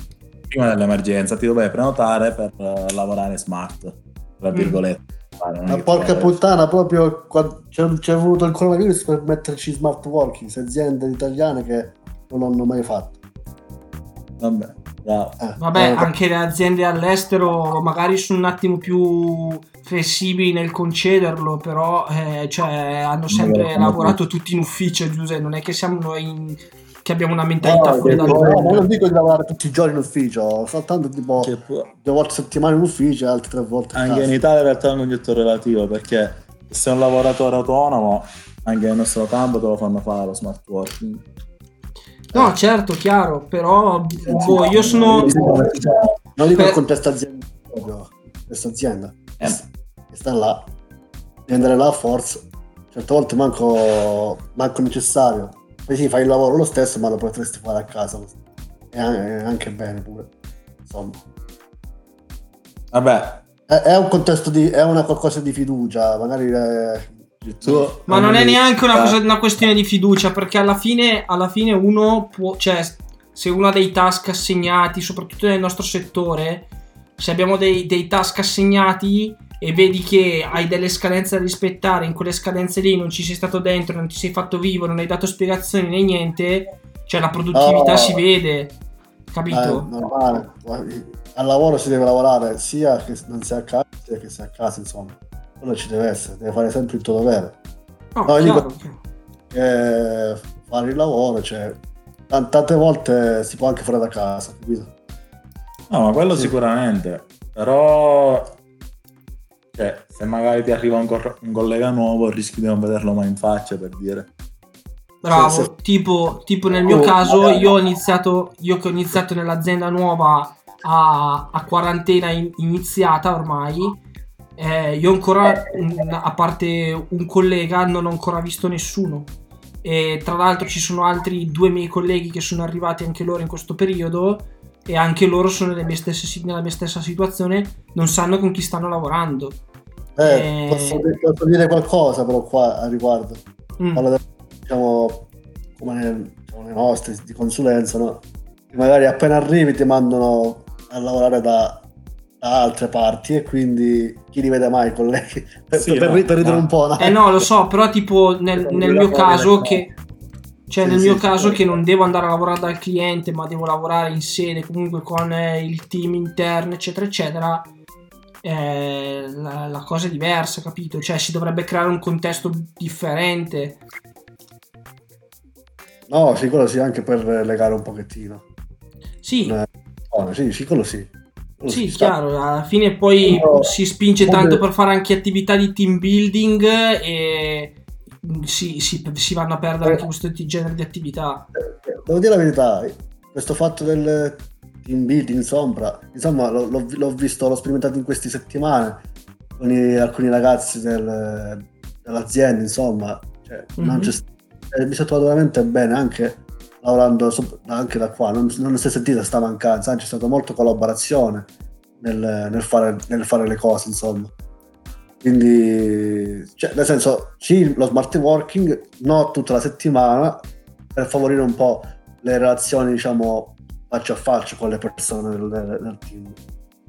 prima dell'emergenza ti dovevi prenotare per eh, lavorare smart, tra Mm. virgolette. È Ma porca puttana, proprio c'è, c'è voluto il coronavirus per metterci smart working, aziende italiane che non hanno mai fatto. Vabbè, bravo. Vabbè, Eh, anche le aziende all'estero magari sono un attimo più flessibili nel concederlo, però eh, cioè, hanno sempre Vabbè, lavorato tutti in ufficio, Giuseppe, non è che siamo noi in- che abbiamo una mentalità No, fuori dal no, non dico di lavorare tutti i giorni in ufficio, soltanto tipo due volte a settimana in ufficio e altre tre volte Anche casa. in Italia in realtà è un concetto relativo perché se un lavoratore autonomo, anche nel nostro campo te lo fanno fare lo smart working. No, certo, chiaro, però boh, io sono... Non dico per- il contesto azienda, proprio questa azienda Eh. che sta là, devi andare là a forza. Certe volte manco, manco necessario. Poi sì, fai il lavoro lo stesso, ma lo potresti fare a casa. E anche bene pure. Insomma. Vabbè, È, è un contesto di. è una qualcosa di fiducia, magari. eh, tu, Ma non è neanche Eh. una, cosa- una questione di fiducia, perché alla fine, alla fine uno può, cioè, se uno ha dei task assegnati, soprattutto nel nostro settore, se abbiamo dei, dei task assegnati e vedi che hai delle scadenze da rispettare, in quelle scadenze lì non ci sei stato dentro, non ti sei fatto vivo, non hai dato spiegazioni né niente, cioè la produttività No. si vede, Eh, capito? normale. Al lavoro si deve lavorare sia che non sia a casa sia che sia a casa, insomma. Quello ci deve essere, deve fare sempre il tuo dovere. No, No, dico- che fare il lavoro, cioè, tan- tante volte si può anche fare da casa, capito? no, ma quello Sì. sicuramente. Però, cioè, se magari ti arriva un, cor- un collega nuovo, rischi di non vederlo mai in faccia per dire. Bravo, Sì, sì. Tipo, tipo nel mio Oh, caso, magari. io ho iniziato, io che ho iniziato nell'azienda nuova a, a quarantena in- iniziata ormai, eh, io ancora, mm, a parte un collega, non ho ancora visto nessuno. E tra l'altro ci sono altri due miei colleghi che sono arrivati anche loro in questo periodo e anche loro sono nelle mie stesse si- nella mia stessa situazione, non sanno con chi stanno lavorando. Eh, Eh. Posso, posso dire qualcosa però qua a riguardo. Mm. Parlo diciamo, come nel- diciamo, nei nostri di consulenza, no? Che Magari appena arrivi ti mandano a lavorare da, da altre parti e quindi chi li vede mai i colleghi? Per, Sì, per- no, per ridere no. un po', no? Eh no, lo so, però tipo nel, nel mio caso che... Cioè Sì, nel mio sì. caso che non devo andare a lavorare dal cliente, ma devo lavorare in sede comunque con eh, il team interno, eccetera, eccetera, eh, la, la cosa è diversa, capito? Cioè si dovrebbe creare un contesto differente. No, sì, quello sì, anche per legare un pochettino. Sì, Eh, sì, sì, quello sì. Sì, chiaro, alla fine poi Però- si spinge tanto per fare anche attività di team building e si, si- si vanno a perdere anche questo genere di attività. Devo dire la verità, questo fatto del team building, insomma, insomma l'ho, l'ho- visto, l'ho sperimentato in queste settimane con i- alcuni ragazzi del- dell'azienda, insomma, cioè, non Mhm. c'è eh, mi sono trovato veramente bene anche lavorando anche da qua, non, non si è sentita questa mancanza, anzi c'è stata molta collaborazione nel, nel fare, nel fare le cose, insomma. Quindi, cioè, nel senso, sì, lo smart working, non tutta la settimana, per favorire un po' le relazioni, diciamo, faccia a faccia con le persone del, del team.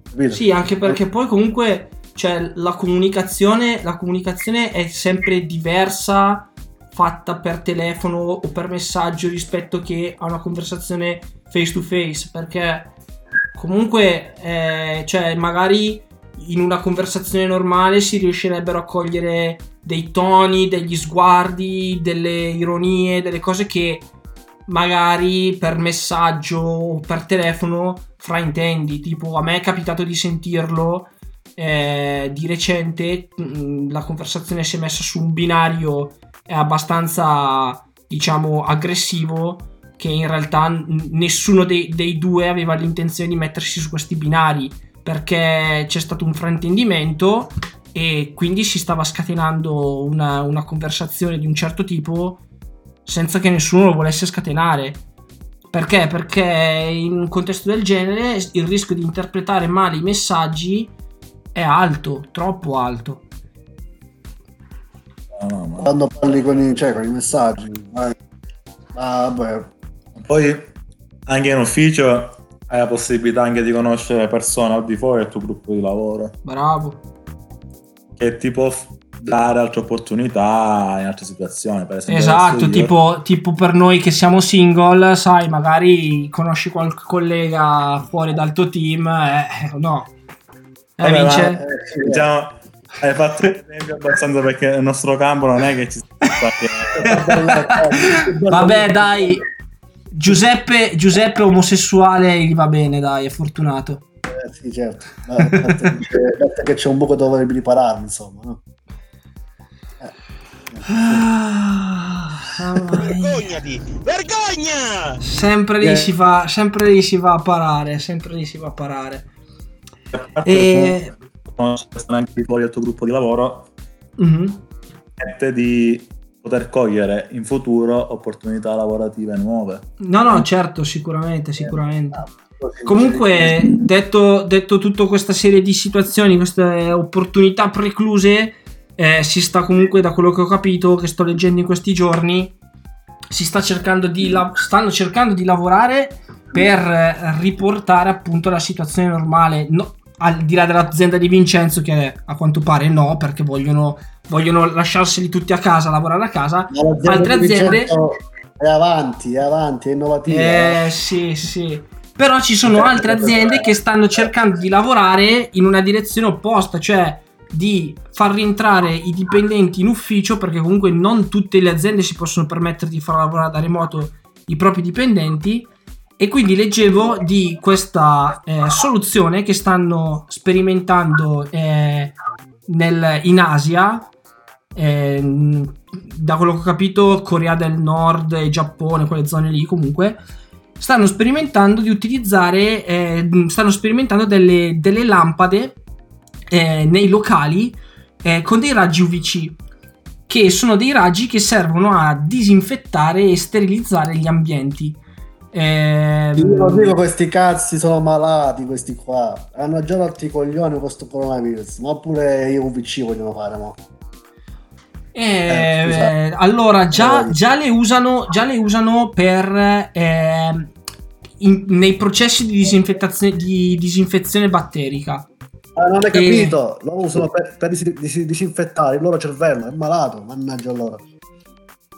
Capito? Sì, anche perché poi comunque cioè, la, comunicazione, la comunicazione è sempre diversa fatta per telefono o per messaggio rispetto che a una conversazione face to face perché comunque eh, cioè magari in una conversazione normale si riuscirebbero a cogliere dei toni, degli sguardi, delle ironie, delle cose che magari per messaggio o per telefono fraintendi. Tipo, a me è capitato di sentirlo eh, di recente. mh, La conversazione si è messa su un binario eh, abbastanza, diciamo, aggressivo. Che in realtà nessuno dei, dei due aveva l'intenzione di mettersi su questi binari perché c'è stato un fraintendimento e quindi si stava scatenando una, una conversazione di un certo tipo senza che nessuno lo volesse scatenare. Perché? Perché in un contesto del genere il rischio di interpretare male i messaggi è alto, troppo alto. Quando parli con i, cioè, con i messaggi, eh, ah, vabbè, Poi anche in ufficio hai la possibilità anche di conoscere persone al di fuori del tuo gruppo di lavoro Bravo. che ti può dare altre opportunità in altre situazioni. Per esempio, Esatto, tipo, tipo per noi che siamo single, sai, magari conosci qualche collega fuori dal tuo team, eh, no. Eh, Vabbè, Vince? ma, eh, diciamo, hai fatto un esempio abbastanza perché nel nostro campo non è che ci sta *laughs* Vabbè, dai. Giuseppe, Giuseppe omosessuale gli va bene, dai, è fortunato. eh, sì, certo. No, basta che che c'è un buco dove riparare, insomma. No? Vergognati! Vergogna! Sempre lì, Eh. si va, sempre lì si va a parare, sempre lì si va a parare. E... conoscere anche di fuori del tuo gruppo di lavoro Mhm. permette di poter cogliere in futuro opportunità lavorative nuove. No, no, certo, sicuramente, sicuramente. Comunque, detto, detto tutta questa serie di situazioni, queste opportunità precluse, eh, si sta comunque, da quello che ho capito, che sto leggendo in questi giorni, si sta cercando di la- stanno cercando di lavorare per riportare appunto la situazione normale. No- al di là dell'azienda di Vincenzo, che a quanto pare no, perché vogliono, vogliono lasciarseli tutti a casa, lavorare a casa. Altre aziende. È avanti, è avanti, è innovativa. Eh sì, sì. Però ci sono altre aziende che stanno cercando di lavorare in una direzione opposta, cioè di far rientrare i dipendenti in ufficio, perché comunque non tutte le aziende si possono permettere di far lavorare da remoto i propri dipendenti. E quindi leggevo di questa eh, soluzione che stanno sperimentando eh, nel- in Asia, eh, da quello che ho capito, Corea del Nord e Giappone, quelle zone lì comunque, stanno sperimentando di utilizzare, eh, stanno sperimentando delle, delle lampade eh, nei locali eh, con dei raggi UVC, che sono dei raggi che servono a disinfettare e sterilizzare gli ambienti. Ehm, Io non dico questi cazzi sono malati questi qua. Hanno già rotto i coglioni con questo coronavirus. Ma pure i UVC vogliono fare, mo. Eh, Eh, scusa. eh, allora, già, Eh. già le usano, già le usano per ehm, in- nei processi di disinfettazione, di disinfezione batterica. Ah, non hai E- capito? Lo usano per, per dis- dis- disinfettare il loro cervello. È malato, mannaggia loro.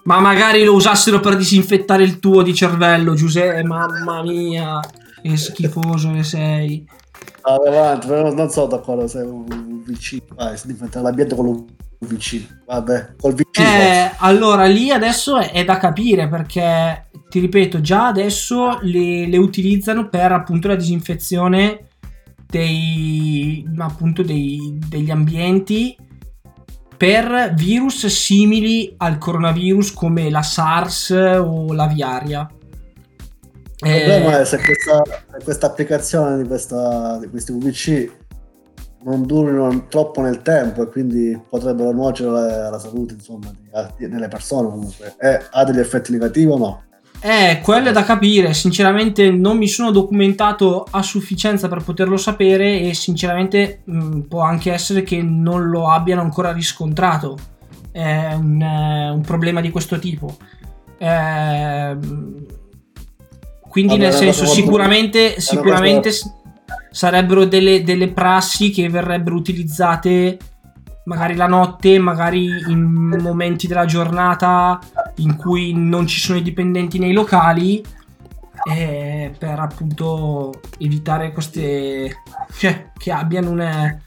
Ma magari lo usassero per disinfettare il tuo di cervello, Giuseppe. Mamma mia, che schifoso che sei. Vabbè, avanti, però non sono d'accordo se un UVC. Vai, si disinfetta l'ambiente con l'UVC. Vabbè, col VC. Eh, allora lì adesso è, è da capire perché ti ripeto, già adesso le, le utilizzano per appunto la disinfezione dei, appunto dei- degli ambienti per virus simili al coronavirus come la SARS o l'aviaria. Il Eh, problema è se questa, questa applicazione di, questa, di questi VPC non durino troppo nel tempo e quindi potrebbero nuocere alla, salute insomma, di- delle persone comunque. E ha degli effetti negativi o no? Eh, quello è da capire. Sinceramente, non mi sono documentato a sufficienza per poterlo sapere. E sinceramente, mh, può anche essere che non lo abbiano ancora riscontrato. È un, eh, un problema di questo tipo. Ehm, quindi, Vabbè, nel senso, sicuramente, sicuramente sarebbero delle, delle prassi che verrebbero utilizzate magari la notte, magari in momenti della giornata in cui non ci sono i dipendenti nei locali eh, per appunto evitare queste cioè che abbiano un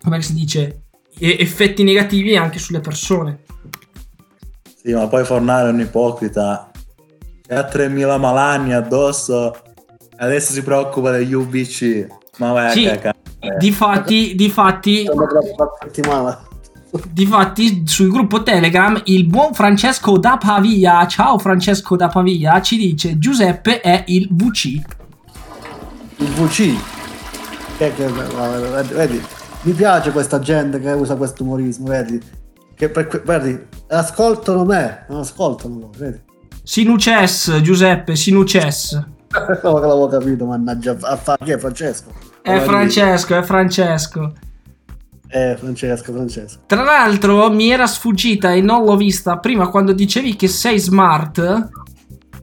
come si dice effetti negativi anche sulle persone Sì, ma poi Fornare è un ipocrita. Che ha 3.000 malanni addosso adesso si preoccupa degli UBC. Ma vai Sì, a cacare. Difatti difatti settimana *laughs* Difatti sul gruppo Telegram il buon Francesco da Pavia, ciao Francesco da Pavia, ci dice Giuseppe è il VC. Il VC. Che, che- vedi, vedi, mi piace questa gente che usa questo umorismo, vedi? Che per, vedi, ascoltano me, non ascoltano loro, vedi? Sinuces, Giuseppe, Sinuces. *laughs* Non che l'avevo capito, mannaggia, a fare chi è Francesco? È Francesco, è Francesco. Eh, Francesco, Francesco. Tra l'altro mi era sfuggita e non l'ho vista prima quando dicevi che sei smart.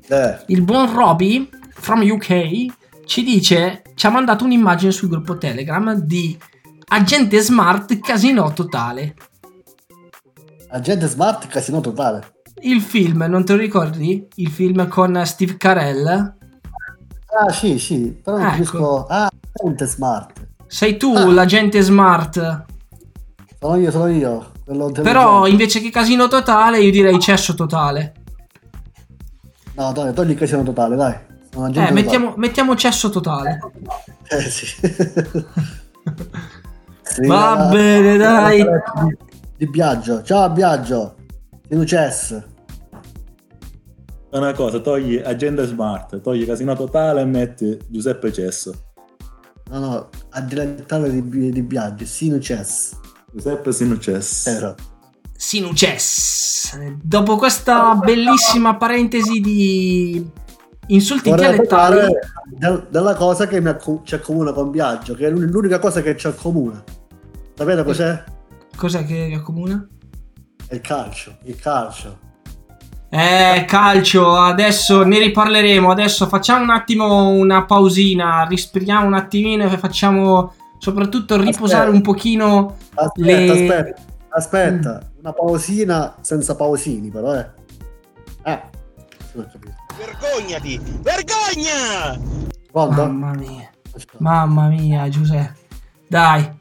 Eh, Il buon Roby from UK ci dice, ci ha mandato un'immagine sul gruppo Telegram di agente smart casino totale. agente smart, casino totale. Il film, non te lo ricordi? Il film con Steve Carell? Ah, sì, sì, però non Ecco. capisco. Ah, agente smart. Sei tu l'agente smart. Sono io, sono io. Però invece che casino totale, io direi cesso totale. No, dai, togli il casino totale, dai. Eh, totale. mettiamo, mettiamo cesso totale. Eh, sì. *laughs* Sì, Va la- bene, dai. Di, di Biagio. Ciao Biagio. Sinuces. Fai una cosa, togli agenda smart, togli casino totale e metti Giuseppe Cesso. No, no, a dilettare di, di Biagio. Sinuces. Giuseppe Sinuces. Era. Sinuces. Dopo questa bellissima parentesi di insulti Vorrei dialettali, parlare del- della cosa che mi acco- ci accomuna con Biagio, che è l'un- l'unica cosa che ci accomuna. Sapete cos'è? cos'è che accomuna? È il calcio. Il calcio. Eh, calcio, adesso ne riparleremo. Adesso facciamo un attimo una pausina, respiriamo un attimino e facciamo soprattutto riposare Aspetta. un pochino Aspetta, le... aspetta, aspetta. Una pausina senza pausini, però, eh. Eh. non ho capito. Vergognati! Vergogna! Pronto? Mamma mia. Mamma mia, Giuseppe. Dai,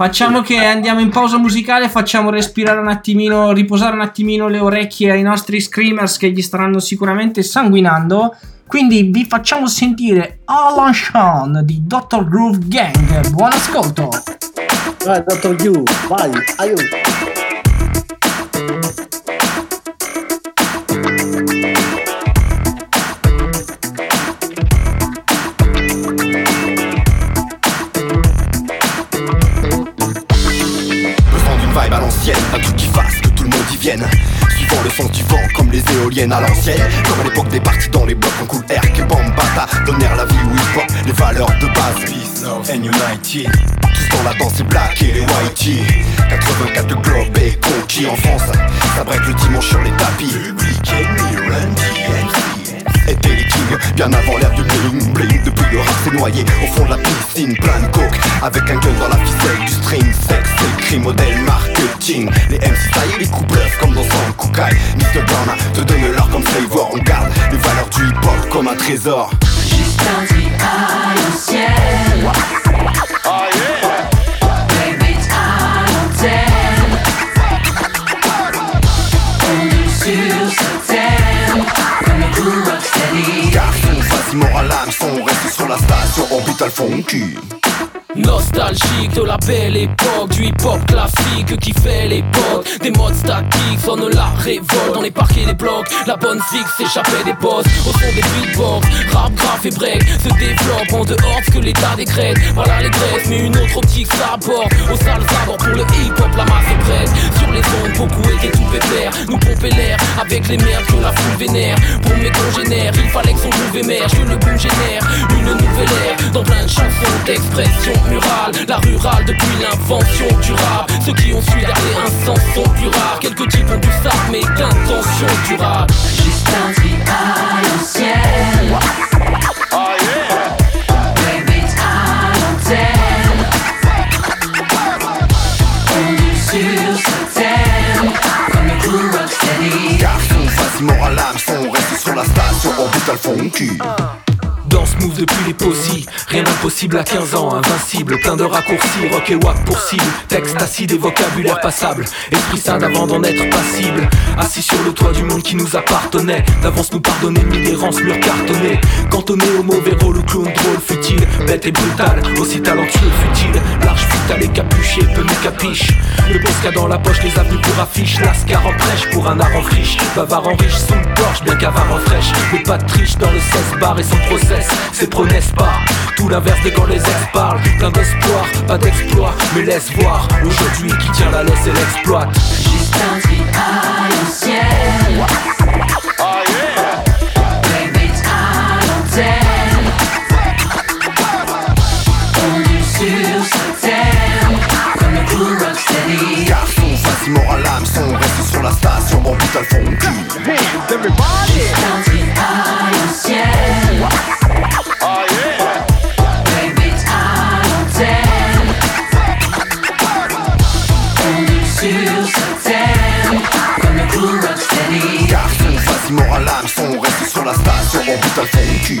facciamo che andiamo in pausa musicale, facciamo respirare un attimino, riposare un attimino le orecchie ai nostri screamers che gli staranno sicuramente sanguinando. Quindi vi facciamo sentire Alan Sean di Dr. Groove Gang. Buon ascolto. Vai, dottor Q, vai, aiuto. Suivant le sens du vent, comme les éoliennes à l'ancienne. Comme à l'époque des parties dans les blocs en cool air, que bambata, donnèrent la vie où hip hop, les valeurs de base. Peace, love and unity. Tous dans la danse, les blacks et les whitey. 84 de globe et conquis en France. Ça break le dimanche sur les tapis. Public Enemy, Les kings, bien avant l'ère du bling bling Depuis le rap s'est noyé au fond de la piscine Plein de coke, avec un gun dans la ficelle Du string, sexe, le cri, modèle, marketing Les MC taillent les coups bluff comme dans son Kukai Mr. Burna te donne l'or comme flavor On garde les valeurs du hip-hop comme un trésor Juste un petit à l'ancienne. Baby, à l'antenne. On est sur ce thème. Comme le Garçon, vas-y à l'hameçon Reste sur la station Orbital Funky Nostalgique de la belle époque Du hip-hop classique qui fait l'époque Des modes statiques sonnent la révolte Dans les parquets des blocs. La bonne zig s'échappait des boss Au son des beatbox Rap, graph et break Se développe en dehors de ce que l'état décrète. Voilà les graisses mais une autre optique s'aborde. Au sales abords pour le hip-hop la masse est prête. Sur les ondes beaucoup étaient tout pépère. Nous pomper l'air avec les merdes que la foule vénère. Pour mes congénères il fallait que son groove émerge Que le boom génère une nouvelle ère. Dans plein de chansons d'expression murale La rurale depuis l'invention du rap Ceux qui ont su garder un sens sont plus rares Quelques types ont du sac mais d'intention durable Juste un tri à l'ancienne. Breakbeat à l'antenne. On est sur ce thème. Comme le crew Rocksteady. Garçon, mort à l'hameçon Reste sur la station Orbital Funky Danse move depuis les possibles, rien d'impossible à 15 ans, invincible, plein de raccourcis, rock et wack pour cible, texte acide et vocabulaire passable, esprit sain d'avant d'en être passible, assis sur le toit du monde qui nous appartenait, d'avance nous pardonner, mille errances, murs cartonnés, cantonné au mauvais rôle, le clown drôle, futile, bête et brutal, aussi talentueux, futile, large, futal et capuché, peu nous capiche, le Bosca dans la poche, les avenues pour affiche, lascar en prêche pour un art en friche, bavard en riche, sous le porche, bien qu'avare en fraîche, mais pas de triche dans le 16 bar et son process, c'est prenez pas Tout l'inverse de quand les ex parlent Plein d'espoir, pas d'exploit Mais laisse voir aujourd'hui qui tient la laisse et l'exploite Juste un tri à l'ancienne. À l'antenne. Sur ce thème. Comme le crew Rocksteady. Garçon, vas-y mort à l'hameçon Reste sur la station Orbital Funky Juste un tri à l'ancienne. Oxymore à l'âme, son reste sur la station, on bouge le fond du cul.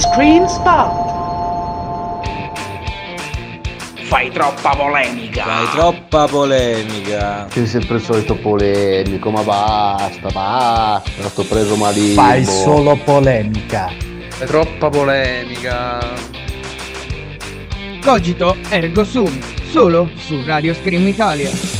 Screen Spot. Fai troppa polemica. Fai troppa polemica. Sei sempre il solito polemico, ma basta, basta, sto preso malissimo. Fai solo polemica. È troppa polemica. Cogito ergo sum, solo su Radio Scream Italia.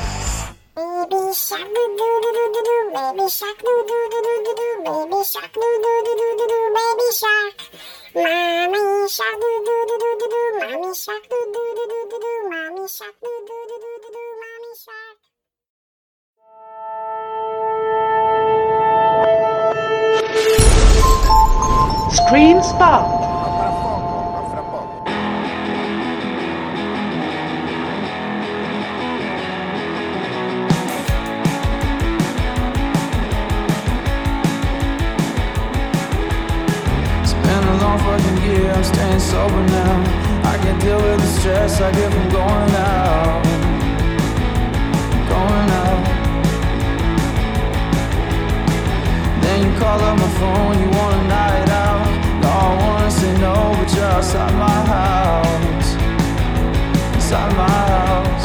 baby shark, do do do do do do, baby shark, do do do do do do, baby shark. Mommy shark, do do do do do do, mommy shark, do do do do do do, mommy shark, do do do do do do, mommy shark. Screen Spark. I'm staying sober now. I can't deal with the stress I get from going out. Going out. Then you call up my phone, you want a night out. No, I wanna say no, but you're outside my house. Inside my house.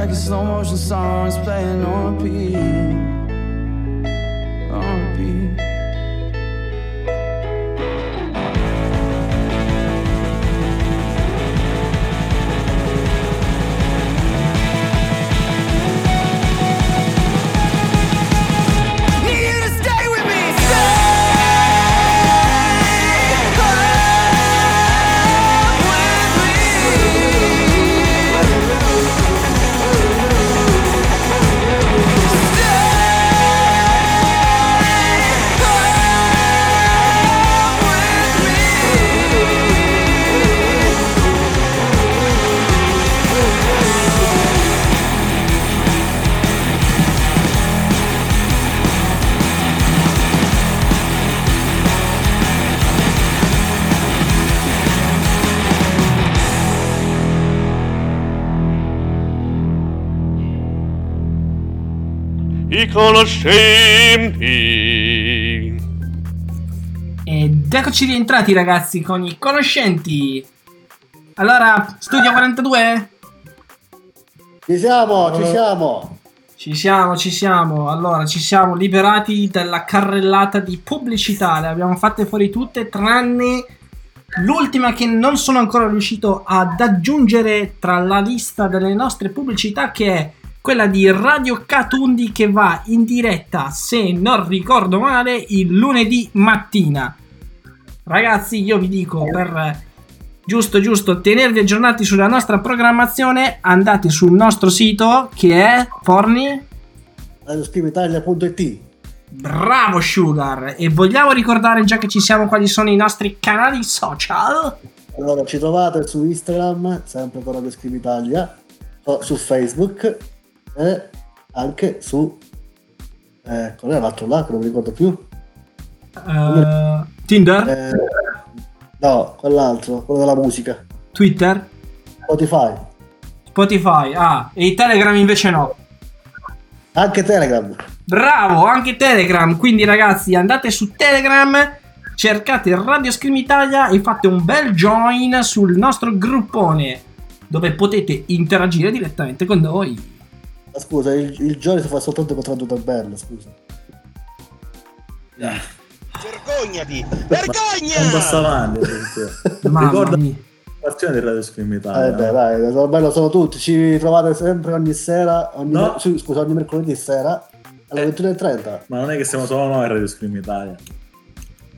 Like a slow motion song, it's playing I conoscenti. Ed eccoci rientrati ragazzi con i conoscenti. Allora, studio 42? Ci siamo, ci siamo. Ci siamo, ci siamo. Allora, ci siamo liberati dalla carrellata di pubblicità. Le abbiamo fatte fuori tutte, tranne l'ultima che non sono ancora riuscito ad aggiungere tra la lista delle nostre pubblicità, che è quella di Radio Catundi che va in diretta, se non ricordo male, il lunedì mattina. Ragazzi, io vi dico per giusto giusto tenervi aggiornati sulla nostra programmazione, andate sul nostro sito che è Forni radioscreamitalia.it Bravo Sugar! E vogliamo ricordare già che ci siamo quali sono i nostri canali social? Allora, ci trovate su Instagram, sempre con Radio Scream Italia, o su Facebook e anche su... Eh, qual è l'altro là che non mi ricordo più? Eh, Tinder? Eh, no, quell'altro, quello della musica. Twitter? Spotify. Spotify, ah, e i Telegram invece no. Anche Telegram. Bravo, anche Telegram. Quindi ragazzi, andate su Telegram, cercate Radio Scream Italia e fate un bel join sul nostro gruppone dove potete interagire direttamente con noi. Scusa, il, il Johnny si fa soltanto tradotto bello, scusa. Vergognati! Un Vergogna! passo avanti. *laughs* perché- Mamma Ricorda partita di Radio Scream Italia. Eh beh, dai, ormai lo sono tutti. Ci trovate sempre ogni sera, ogni, No. sì, scusa, ogni mercoledì sera alle 21.30. Ma non è che siamo solo noi a Radio Scream Italia.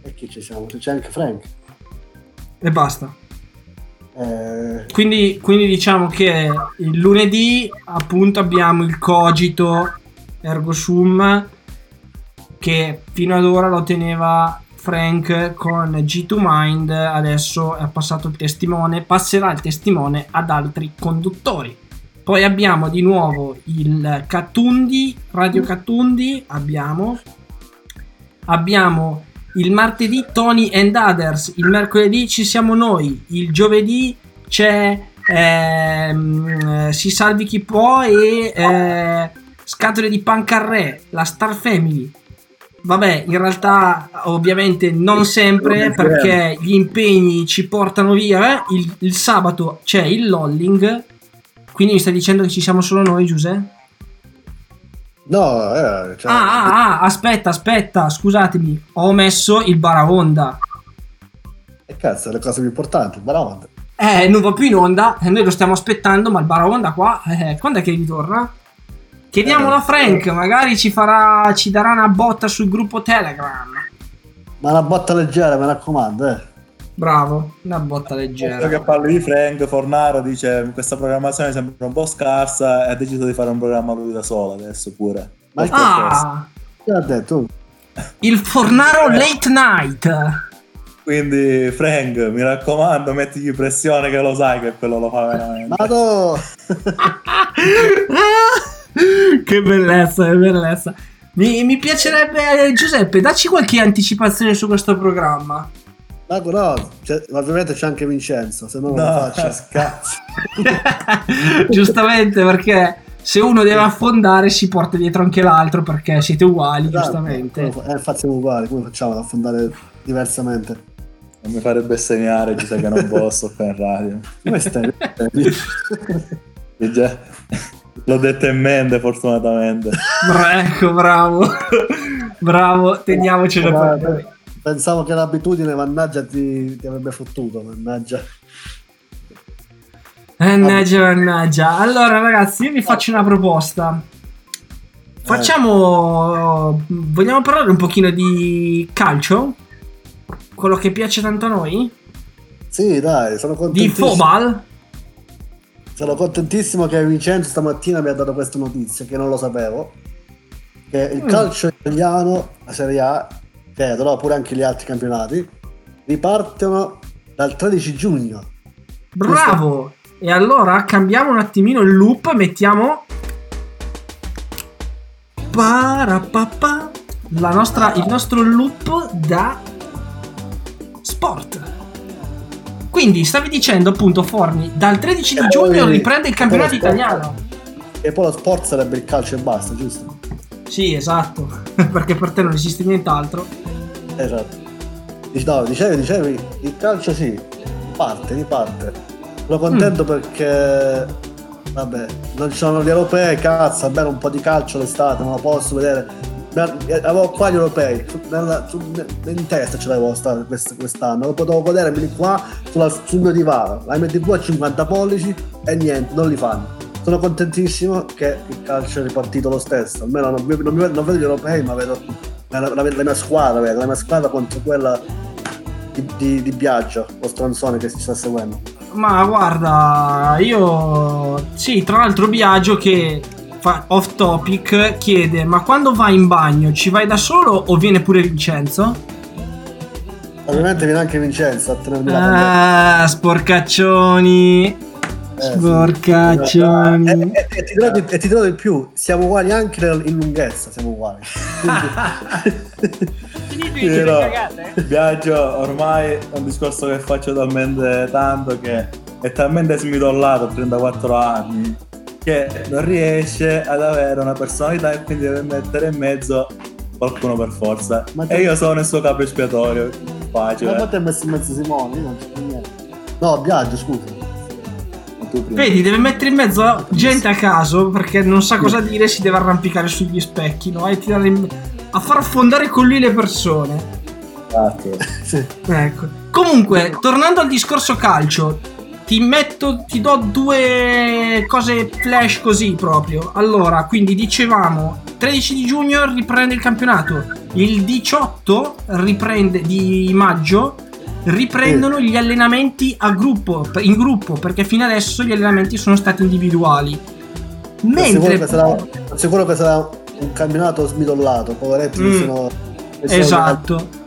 E chi ci siamo? C'è anche Frank. E basta. Eh, Quindi, quindi diciamo che il lunedì appunto abbiamo il cogito ergo sum che fino ad ora lo teneva Frank con G2 Mind, adesso è passato il testimone, passerà il testimone ad altri conduttori. Poi abbiamo di nuovo il Cattundi, Radio Cattundi, abbiamo abbiamo il martedì Tony and Others, il mercoledì ci siamo noi, il giovedì c'è ehm, eh, Si salvi chi può e eh, Scatole di Pancarré, la Star Family. Vabbè, in realtà ovviamente non sempre perché gli impegni ci portano via. eh. Il, il sabato c'è il lolling, quindi mi stai dicendo che ci siamo solo noi, Giuseppe? No, eh, cioè, Ah, ah, ah, aspetta, aspetta, scusatemi, ho messo il Baraonda. e cazzo, le cose più importanti, Baraonda. Eh, non va più in onda, eh, noi lo stiamo aspettando, ma il Baraonda qua, eh, quando è che ritorna? Chiediamolo a Frank, magari ci farà, ci darà una botta sul gruppo Telegram. Ma una botta leggera, mi raccomando, eh. Bravo, una botta leggera. che parli di Frank, Fornaro dice questa programmazione sembra un po' scarsa e ha deciso di fare un programma lui da solo adesso pure. Ma Ah, Chi l'ha detto? il Fornaro Late Night. Quindi Frank, mi raccomando, mettigli pressione che lo sai che quello lo fa veramente. Ma no! *laughs* che bellezza, che bellezza. Mi, mi piacerebbe, eh, Giuseppe, dacci qualche anticipazione su questo programma. Ma no, cioè, ovviamente c'è anche Vincenzo, se no non lo No, faccio. scazzo. *laughs* giustamente perché se uno deve affondare si porta dietro anche l'altro perché siete uguali, giustamente. Eh, infatti siamo uguali, come facciamo ad affondare diversamente? Non mi fare bestemmiare, ci sa che non posso in radio. Come stai? *laughs* Già- L'ho detto in mente, fortunatamente. Ecco, bravo. bravo, teniamocelo per noi. Pensavo che l'abitudine, mannaggia, ti, ti avrebbe fottuto, mannaggia. Mannaggia, mannaggia. Allora, ragazzi, io vi faccio una proposta. Facciamo. Vogliamo parlare un pochino di calcio? Quello che piace tanto a noi? Sì, dai, sono Di contentissimo. Fobal? Sono contentissimo che Vincenzo stamattina mi ha dato questa notizia, che non lo sapevo. Che il Mm. calcio italiano, la Serie A, no, pure anche gli altri campionati, ripartono dal 13 giugno. Bravo! E allora cambiamo un attimino il loop, mettiamo. Parapapà, la nostra, il nostro loop da sport. Quindi stavi dicendo appunto Forni, dal 13 di giugno riprende il campionato italiano. E poi lo sport sarebbe il calcio e basta, giusto? Sì, esatto, *laughs* perché per te non esiste nient'altro. Esatto. No, dicevi, dicevi, il calcio sì, parte, riparte. Sono contento perché, vabbè, non ci sono gli europei, cazzo, almeno un po' di calcio l'estate, non lo posso vedere. Eh, Avevo qua gli europei, su- nella- su- in testa ce l'avevo sta- quest- quest'anno, lo potevo godermi di qua sulla- sul mio divano, la MTV a 50 pollici e niente, non li fanno. Sono contentissimo che il calcio è ripartito lo stesso, almeno non, non, non vedo gli europei, ma vedo la, la- la mia squadra, vedo la mia squadra contro quella di, di, di Biagio, lo stronzone che si sta seguendo. Ma guarda, io sì, tra l'altro Biagio che fa off topic chiede "Ma quando vai in bagno ci vai da solo o viene pure Vincenzo?" Ovviamente viene anche Vincenzo a tenermi la. Ah, sporcaccioni. Sporcaccioni. E, e- e ti dirò di, e ti dirò di più, siamo uguali anche in lunghezza, siamo uguali. *laughs* No. Viaggio ormai è un discorso che faccio talmente tanto che è talmente smidollato a 34 anni che non riesce ad avere una personalità e quindi deve mettere in mezzo qualcuno per forza. Ma E io sono il suo capo espiatorio. Ma Facile. poi ti hai messo in mezzo Simone, io non c'è niente. No, Biagio, scusa. Vedi, deve mettere in mezzo gente a caso perché non sa cosa dire, si deve arrampicare sugli specchi, no? E tirare in- a far affondare con lui le persone. Esatto. *laughs* Ecco. Comunque, tornando al discorso calcio, ti metto, ti do due cose flash così proprio. Allora, quindi dicevamo, 13 di giugno riprende il campionato, il 18 riprende di maggio riprendono gli allenamenti a gruppo, in gruppo, perché fino adesso gli allenamenti sono stati individuali. Sono sicuro, Mentre che sarà, sicuro che sarà un campionato smidollato, poveretti Mm. sono- Esatto.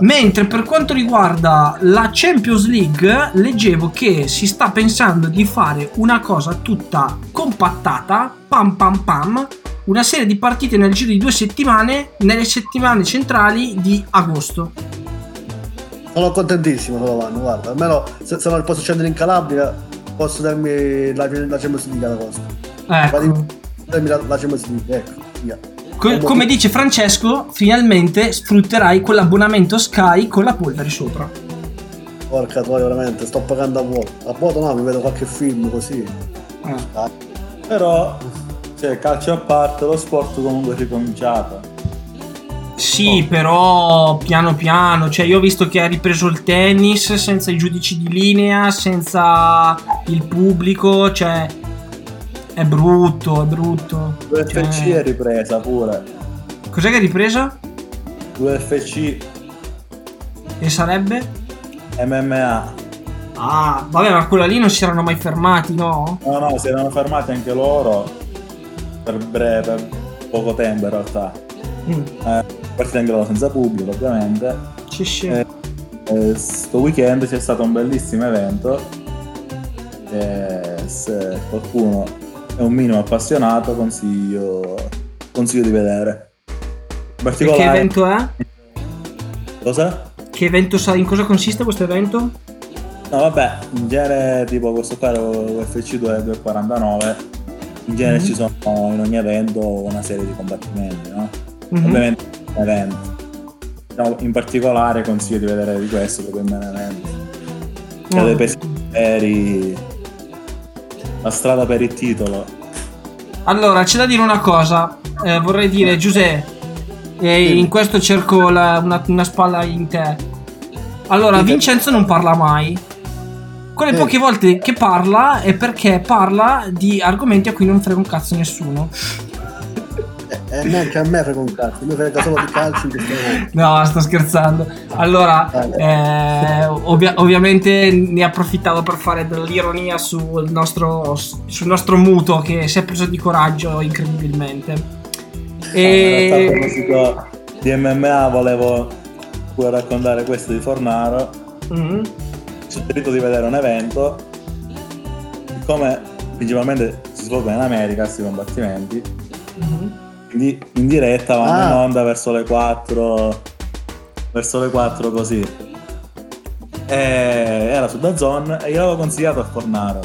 Mentre per quanto riguarda la Champions League, leggevo che si sta pensando di fare una cosa tutta compattata, pam pam pam, una serie di partite nel giro di due settimane, nelle settimane centrali di agosto. Sono contentissimo se lo vanno, guarda. Almeno se, se non posso scendere in Calabria, posso darmi la, la Champions League alla costa. Ecco. Darmi la, la Champions League, ecco. via. Co- come dice Francesco, finalmente sfrutterai quell'abbonamento Sky con la polvere sopra. Porca troia, veramente, sto pagando a vuoto. A vuoto no, mi vedo qualche film così. Ah. Però, cioè, calcio a parte, lo sport comunque è ricominciato. Sì, però piano piano, cioè io ho visto che ha ripreso il tennis senza i giudici di linea, senza il pubblico, cioè è brutto, è brutto. UFC Cioè, è ripresa pure. Cos'è che è ripresa? UFC E sarebbe? MMA. Ah, vabbè, ma quella lì non si erano mai fermati, no? No, no, si erano fermati anche loro per breve, per poco tempo in realtà. Mm. Eh, partita anche loro senza pubblico, ovviamente. Sì, sì. Eh, eh, sto weekend c'è stato un bellissimo evento. E se qualcuno è un minimo appassionato, consiglio, consiglio di vedere. In che evento è? cosa? Che evento sa? In cosa consiste questo evento? No, vabbè, in genere, tipo questo qua UFC 2 249. In genere Mhm. ci sono in ogni evento una serie di combattimenti, no? Mhm. Ovviamente evento. Diciamo, in particolare consiglio di vedere di questo proprio in main event. Oh. dei pesi veri. La strada per il titolo. Allora, c'è da dire una cosa. Eh, vorrei dire, Giuseppe, e in questo cerco la- una, una spalla in te. Allora, Vincenzo non parla mai. Quelle Eh. poche volte che parla è perché parla di argomenti a cui non frega un cazzo nessuno. E neanche a me frega un cazzo, mi frega solo di calcio in questo momento. *laughs* No, sto scherzando. Allora, eh, ovvia- ovviamente ne approfittavo per fare dell'ironia sul nostro, sul nostro muto che si è preso di coraggio incredibilmente. In realtà, a E... proposito di MMA volevo raccontare questo di Fornaro. Mhm. Ho suggerito di vedere un evento. Siccome principalmente si svolgono in America questi combattimenti, in diretta vanno Ah. in onda verso le 4. Verso le 4 così. E era su Dazon e io l'avevo consigliato a Fornaro.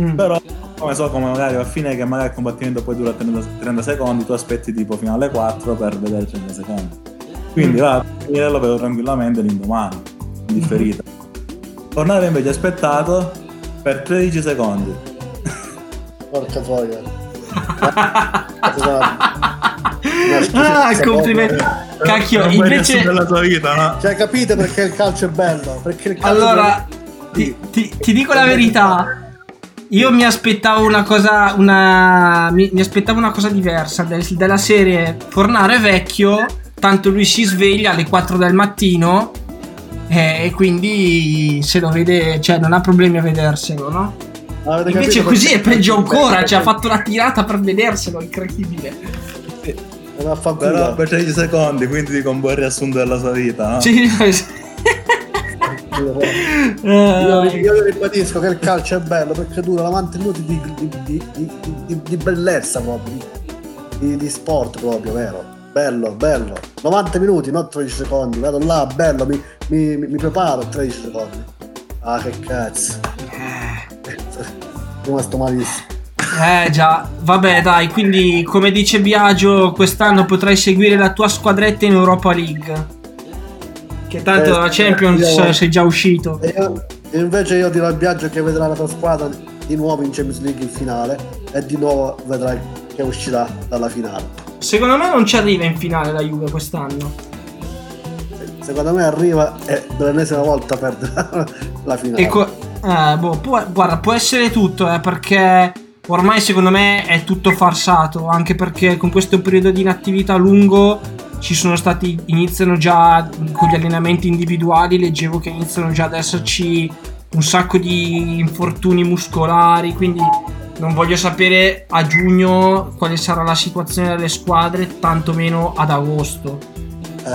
Mm. Però come so come magari a fine che magari il combattimento poi dura 30, 30 secondi, tu aspetti tipo fino alle 4 per vedere 30 secondi. Quindi Mm. va a finire lo vedo tranquillamente l'indomani, in differita. Tornare invece aspettato per 13 secondi. Porca troia. *laughs* Ah, complimenti. Cacchio, Non puoi invece- della tua vita, no? Cioè, capite perché il calcio è bello? Perché il calcio Allora, ti, ti- ti dico la verità. Io mi aspettavo una cosa. Una, mi, mi aspettavo una cosa diversa. del- della serie Fornaro è vecchio. Tanto lui si sveglia alle 4 del mattino. eh, E quindi se lo vede, cioè non ha problemi a vederselo, no? Avete Invece così è peggio ancora. Cioè, ha fatto una tirata per vederselo, incredibile. Però per 13 secondi, quindi dico un buon riassunto della sua vita, no? Sì, Io, io ribadisco che il calcio è bello perché dura 90 minuti di, di- di- di- bellezza proprio, di, sport proprio, vero? Bello, bello. 90 minuti, non 13 secondi. Vado là, bello, mi, mi- mi- mi preparo 13 secondi. Ah, che cazzo. Sono rimasto malissimo. Eh già, vabbè dai, quindi come dice Biagio, quest'anno potrai seguire la tua squadretta in Europa League. Che tanto Eh, la Champions io- sei già uscito. E io- invece io dirò al viaggio che vedrà la tua squadra di nuovo in Champions League in finale e di nuovo vedrai che uscirà dalla finale. secondo me non ci arriva in finale la Juve quest'anno. Secondo me arriva e per l'ennesima volta perde *laughs* la finale. E co- eh, boh, può- guarda, può essere tutto, eh, perché ormai secondo me è tutto farsato, anche perché con questo periodo di inattività lungo ci sono stati, iniziano già con gli allenamenti individuali, leggevo che iniziano già ad esserci un sacco di infortuni muscolari, quindi non voglio sapere a giugno quale sarà la situazione delle squadre, tantomeno ad agosto.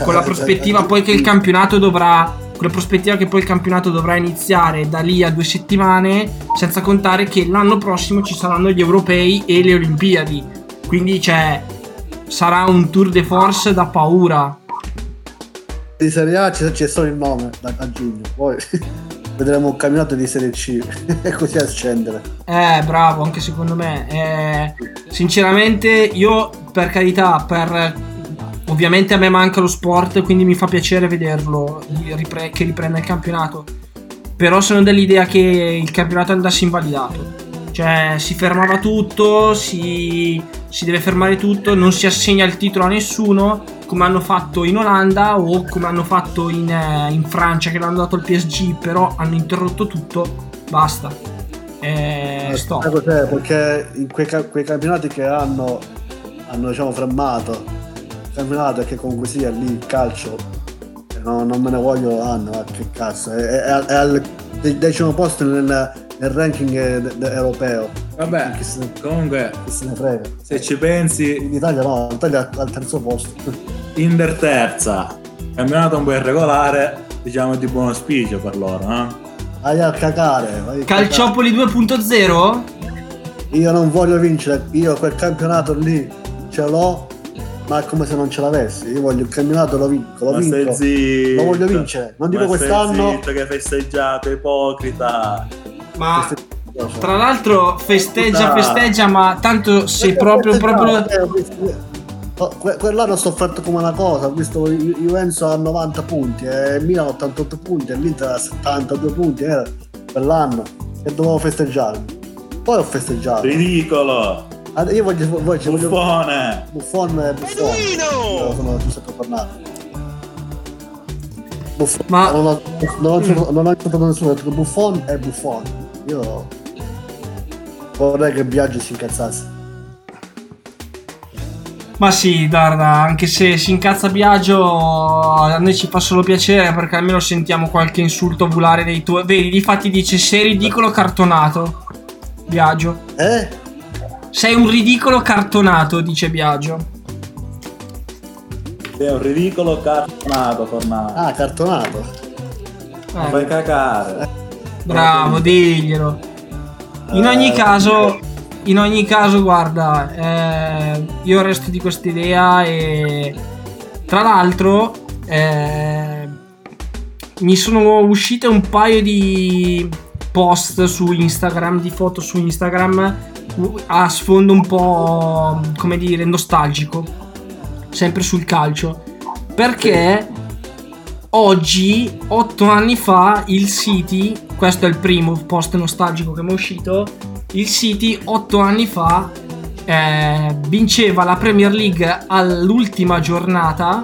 Con la Eh, prospettiva eh, poi che il campionato dovrà con la prospettiva che poi il campionato dovrà iniziare da lì a due settimane, senza contare che l'anno prossimo ci saranno gli europei e le Olimpiadi. Quindi cioè, sarà un tour de force da paura. Di Serie A c'è, c'è solo il nome da, a giugno, poi *laughs* vedremo un campionato di Serie C *laughs* e così a scendere. Eh, bravo, anche secondo me. Eh, sinceramente, io per carità, per ovviamente a me manca lo sport, quindi mi fa piacere vederlo ripre- che riprenda il campionato. Però sono dell'idea che il campionato andasse invalidato. Cioè, si fermava tutto, si, si deve fermare tutto, non si assegna il titolo a nessuno, come hanno fatto in Olanda o come hanno fatto in, eh, in Francia, che l'hanno dato al PSG, però hanno interrotto tutto, basta. Eh, Eh, stop. sai cos'è? Perché in quei, quei campionati che hanno, hanno diciamo, fermato campionato è che comunque sia lì il calcio eh, no- non me ne voglio hanno ma che cazzo è, è- è al de- decimo posto nel, nel ranking eh, europeo Vabbè, Chi se, comunque, chi se ne frega se ci pensi, in Italia no l'Italia è al terzo posto *laughs* Inter terza, campionato un po' irregolare, diciamo di buon auspicio per loro, no? vai a cagare vai a Calciopoli 2.0? cagare. io non voglio vincere io quel campionato lì ce l'ho ma è come se non ce l'avessi io voglio il campionato lo vinco lo Ma vinco zitto. lo voglio vincere non dico quest'anno zitto che hai festeggiato, ipocrita. Ma tra l'altro festeggia, festeggia, ma tanto se proprio, proprio... Que- Quell'anno ho sofferto come una cosa, ho visto Ju- Juventus a 90 punti, e Milan a 88 punti, e l'Inter a 72 punti, era quell'anno, e dovevo festeggiare. Poi ho festeggiato. Ridicolo. Ah, Io voglio, voglio, voglio Buffone. Buffon e Buffon. Io sono giusto per parlare. Buffon. Ma- Non ho, non ho, non nessuno, ho detto che Buffon è Buffon. Io vorrei che Biagio si incazzasse. Ma sì, guarda, anche se si incazza Biagio, a noi ci fa solo piacere perché almeno sentiamo qualche insulto volare dei tuoi... Vedi, difatti dice sei ridicolo cartonato, Biagio. Eh? Sei un ridicolo cartonato, dice Biagio. Sei un ridicolo cartonato, Fornato. Ah, cartonato. Ma fai cagare. Bravo, diglielo. In ogni caso, in ogni caso, guarda, eh, io resto di questa idea e tra l'altro eh, mi sono uscite un paio di post su Instagram, di foto su Instagram a sfondo un po' come dire nostalgico, sempre sul calcio, perché oggi, otto anni fa, il City, questo è il primo post nostalgico che mi è uscito, il City otto anni fa eh, vinceva la Premier League all'ultima giornata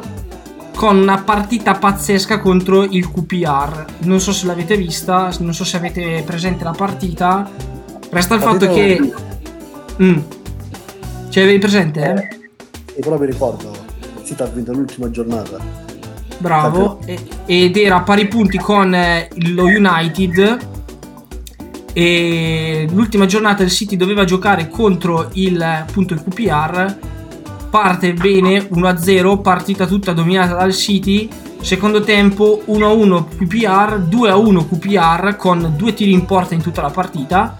con una partita pazzesca contro il QPR. Non so se l'avete vista, non so se avete presente la partita. Resta il fatto che... Mm. Ce l'avevi presente? eh? Sì, però mi ricordo, il City ha vinto l'ultima giornata. Bravo, e- ed era a pari punti con eh, lo United. E l'ultima giornata il City doveva giocare contro il, appunto, il QPR. Parte bene 1-0, partita tutta dominata dal City. Secondo tempo 1-1 QPR, 2-1 QPR con due tiri in porta in tutta la partita.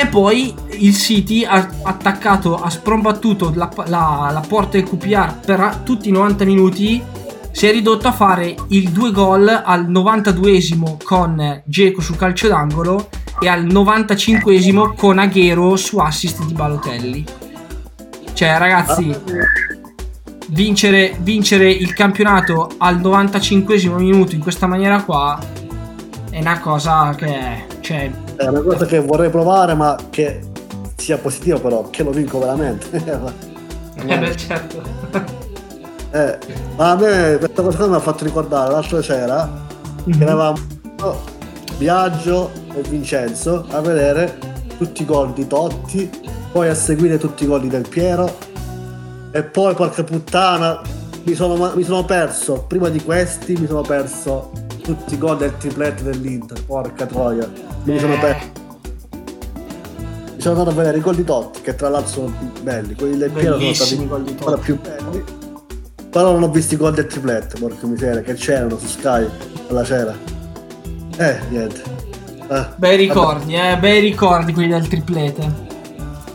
E poi il City ha attaccato, ha sprombattuto la, la- la porta del QPR per tutti i 90 minuti. Si è ridotto a fare il 2 gol al 92esimo con Geco sul calcio d'angolo e al 95esimo con Aghero su assist di Balotelli. Cioè, ragazzi, vincere, vincere il campionato al 95esimo minuto in questa maniera qua è una cosa che. Cioè, È una cosa che vorrei provare, ma che sia positiva però, che lo vinco veramente. *laughs* Eh beh, certo. Eh, ma a me questa cosa mi ha fatto ricordare l'altra sera Mhm. che eravamo io, Biagio e Vincenzo a vedere tutti i gol di Totti, poi a seguire tutti i gol di Del Piero e poi porca puttana mi sono, mi sono perso, prima di questi mi sono perso tutti i gol del tripletto dell'Inter, porca troia, mi sono Eh. perso. Mi sono andato a vedere i gol di Totti, che tra l'altro sono belli, quelli del Piero sono stati i gol di Totti. ancora più belli. Però non ho visto i gol del tripletto, porca miseria, che c'erano su Sky alla sera. Eh, niente. Eh, Bei ricordi, eh, bei ricordi quelli del triplete.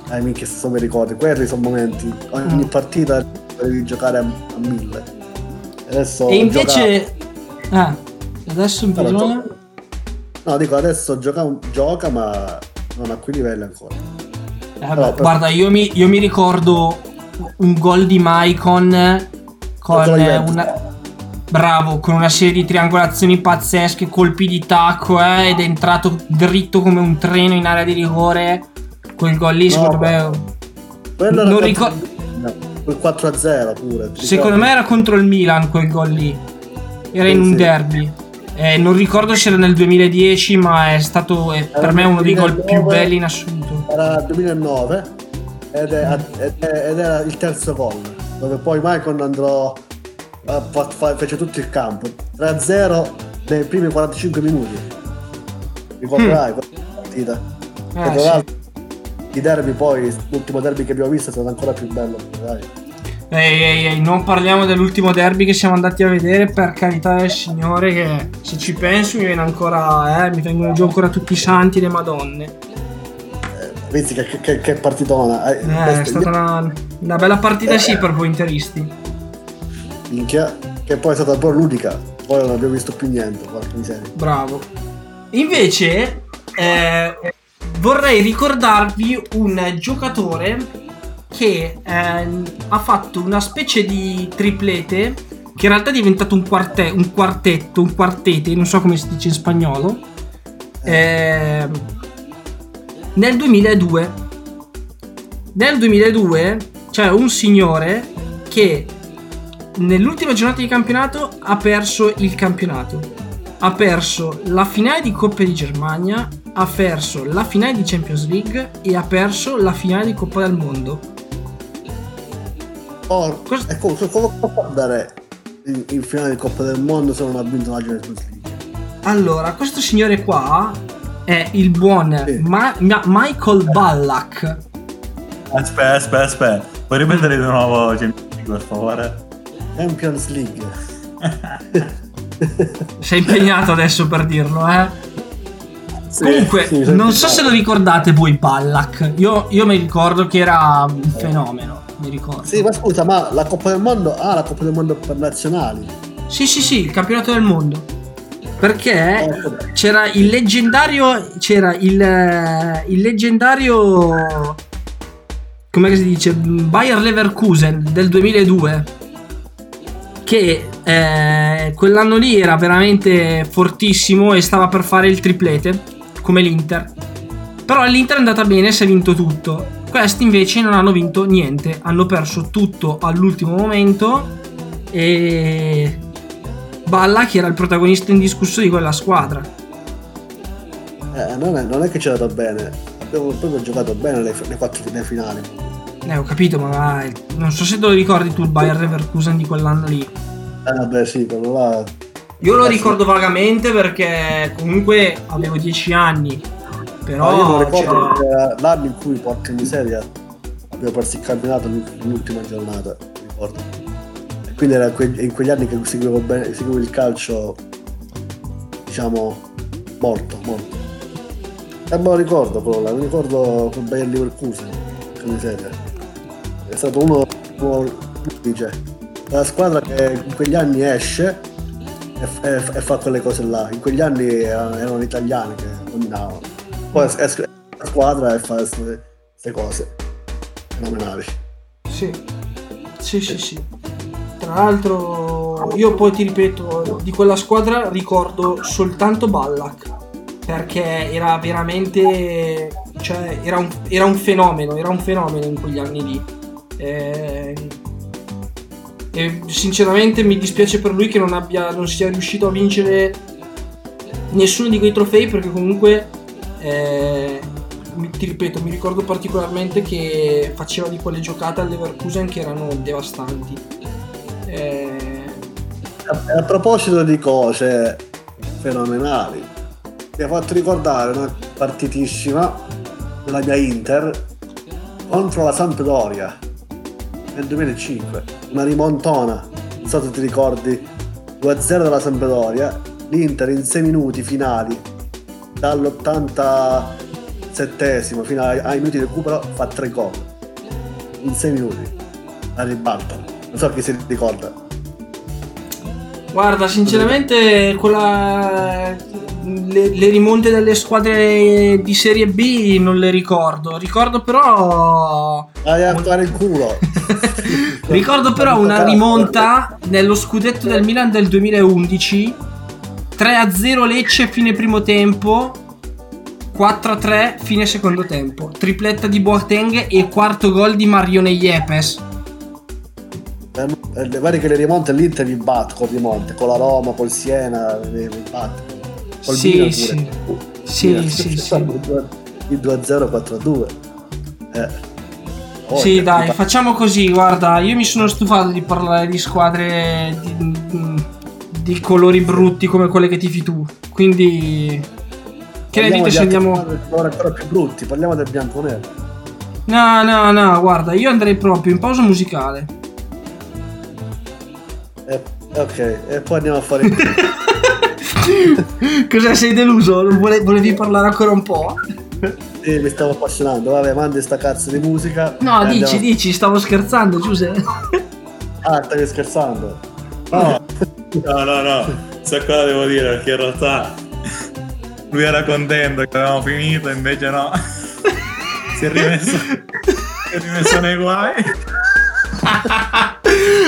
vabbè. Eh, minchia, sono bei ricordi. Quelli sono momenti. Ogni Mm. partita devi giocare a, a mille. Adesso E invece... Ah, adesso Allora, bisogna... gioca- No, dico, adesso gioca, gioca ma non a quei livelli ancora. Eh, Allora, per- Guarda, io mi, io mi ricordo un gol di Maicon con una... Bravo, con una serie di triangolazioni pazzesche, colpi di tacco, eh, ed è entrato dritto come un treno in area di rigore. Quel gol lì, No, secondo me... Quello Non ricordo... quel 4-0 pure. Secondo me era contro il Milan quel gol lì. Era in un derby. Eh, non ricordo se era nel 2010, ma è stato è per me nel uno dei gol più 2009. belli in assoluto. Era il 2009 ed, è- ed è- ed era il terzo gol, dove poi Maicon andrò fece tutto il campo 3-0 nei primi 45 minuti. Ricorderai quella partita. Eh, e tra sì. i derby poi, l'ultimo derby che abbiamo visto è stato ancora più bello. Dai. Ehi, ehi, ehi, non parliamo dell'ultimo derby che siamo andati a vedere, per carità del Signore, che se ci penso mi viene ancora, eh, mi vengono giù ancora tutti i santi e le madonne. Visti che, che, che partitona. Eh, Eh, è stata una, una bella partita sì per voi interisti. minchia, che poi è stata poi l'unica. Poi non abbiamo visto più niente, porca miseria. Bravo. Invece, eh, vorrei ricordarvi un giocatore che ehm, ha fatto una specie di triplete che in realtà è diventato un, quarte- un quartetto, un quartete, non so come si dice in spagnolo. Ehm, nel 2002 nel 2002 c'è un signore che nell'ultima giornata di campionato ha perso il campionato ha perso la finale di Coppa di Germania ha perso la finale di Champions League e ha perso la finale di Coppa del Mondo Oh, e come, come può andare in, in finale di Coppa del Mondo se non ha vinto la Champions League? allora questo signore qua è il buon Ma- Ma- Michael Ballack Aspetta, aspetta, aspetta. Puoi ripetere di nuovo, Champions League, per favore? Champions League. *laughs* sei impegnato adesso per dirlo eh Comunque, sì, non so se lo ricordate voi Ballack. Io, io mi ricordo che era un fenomeno. Mi ricordo. Sì, ma scusa, ma la Coppa del Mondo ah, la Coppa del Mondo per nazionali. Sì, sì, sì, il campionato del mondo. Perché c'era il leggendario. C'era il, il leggendario. Come si dice? Bayer Leverkusen del 2002. Che eh, quell'anno lì era veramente fortissimo e stava per fare il triplete. Come l'Inter. Però all'Inter è andata bene, si è vinto tutto. Questi invece non hanno vinto niente. Hanno perso tutto all'ultimo momento. E. Balla che era il protagonista indiscusso di quella squadra. Eh, non, è, non è che ci è andato bene. Abbiamo proprio giocato bene le, le quattro le finali. Eh, ho capito, ma vai, non so se te lo ricordi tu il Bayer Leverkusen di quell'anno lì. Eh, vabbè, sì, quello là. Io lo ricordo vagamente perché comunque avevo 10 anni. Però No, io non ricordo cioè, l'anno in cui, porca miseria, abbiamo perso il campionato l'ultima giornata, ricordo. E quindi era in quegli anni che seguivo, bene, seguivo il calcio, diciamo, molto, molto. E me lo ricordo quello là, mi ricordo con Bayern Leverkusen, porca miseria. È stato uno, uno dice, la squadra che in quegli anni esce e, fa quelle cose là. In quegli anni erano, erano gli italiani che dominavano. Poi es- esce la squadra e fa queste cose fenomenali. Sì. Sì, sì, sì. Tra l'altro, io poi ti ripeto, di quella squadra ricordo soltanto Ballack. Perché era veramente. Cioè, era un, era un fenomeno, era un fenomeno in quegli anni lì. Eh, e sinceramente mi dispiace per lui che non, abbia, non sia riuscito a vincere nessuno di quei trofei perché comunque eh, ti ripeto mi ricordo particolarmente che faceva di quelle giocate al Leverkusen che erano devastanti. Eh, A, a proposito di cose fenomenali, mi ha fatto ricordare una partitissima della mia Inter contro la Sampdoria nel 2005, una rimontona, non so se ti ricordi, 2-0 della Sampdoria, l'Inter in 6 minuti finali, dall'87 fino ai, minuti di recupero fa 3 gol, in 6 minuti, la ribalta, non so chi si ricorda. Guarda, sinceramente, quella, le, le rimonte delle squadre di Serie B non le ricordo. Ricordo però. Vai a fare il culo. *laughs* Ricordo però una rimonta nello scudetto del Milan del 2011. 3-0 Lecce fine primo tempo. 4-3 fine secondo tempo. Tripletta di Boateng e quarto gol di Marione Yepes. Eh, Le pare che le rimonte l'Inter li batte con rimonte, con la Roma, col Siena, li batte. Col Sì, Milan sì. pure. Sì, Milan, sì, *laughs* sì. Il 2-0, 4-2. Eh. Oh, Sì, dai, facciamo così. Guarda, io mi sono stufato di parlare di squadre di, di colori brutti come quelle che tifi tu. Quindi, che ne Parliamo dite di se andiamo. squadre ancora più brutti, parliamo del bianconero. No, no, no, guarda, io andrei proprio in pausa musicale. Eh, ok, e poi andiamo a fare *laughs* Cos'è, sei deluso? Vole- volevi parlare ancora un po'? Sì, mi stavo appassionando. Vabbè, mandi sta cazzo di musica. No, dici, andiamo- dici, stavo scherzando, Giuseppe. Ah, stavi scherzando? No, *laughs* No, no, no, sai cosa devo dire? Perché in realtà lui era contento che avevamo finito, invece no. *laughs* si è rimesso, si è rimesso nei guai.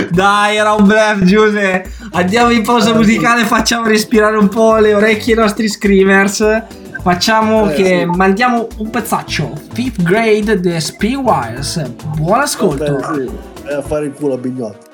Dai, era un bluff, Giuseppe. Andiamo in pausa musicale, facciamo respirare un po' le orecchie ai nostri screamers. Facciamo Eh, che sì. mandiamo un pezzaccio. Fifth grade The Speed Wires. Buon ascolto. Vabbè, sì. Vai a fare il culo a Bignotto.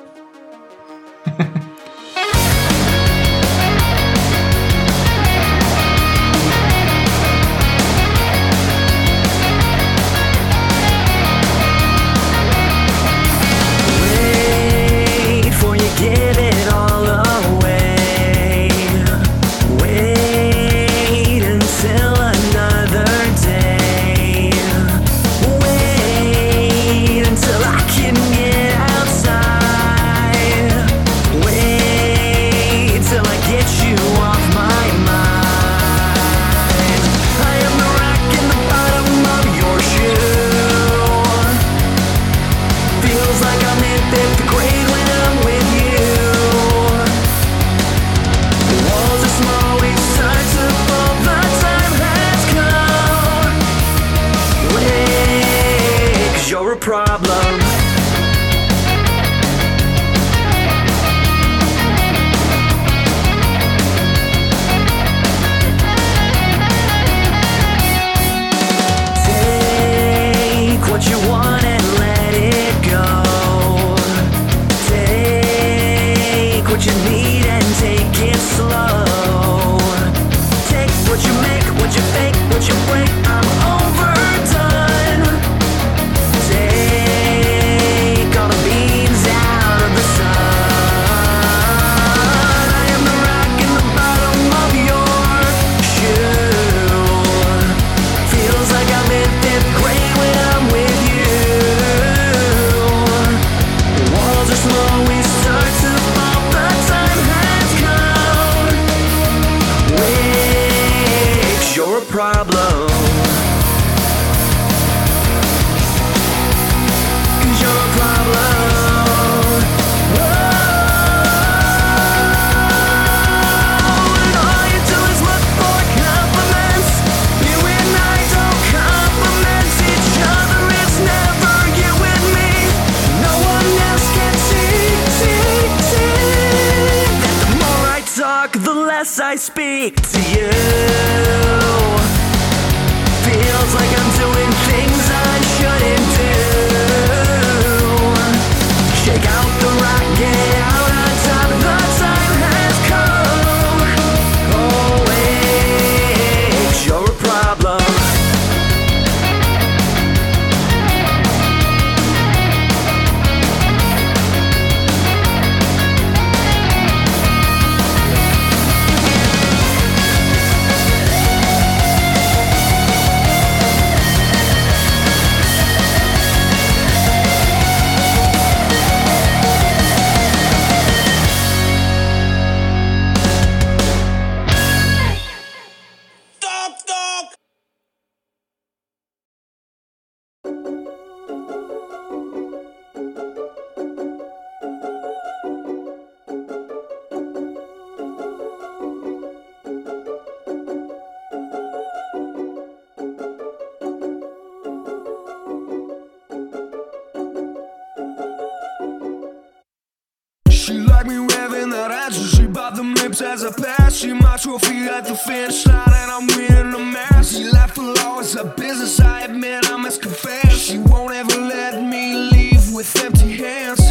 As I pass. See my trophy at the finish line, and I'm winning the match. See, life will always a business. I admit I must confess. She won't ever let me leave with empty hands.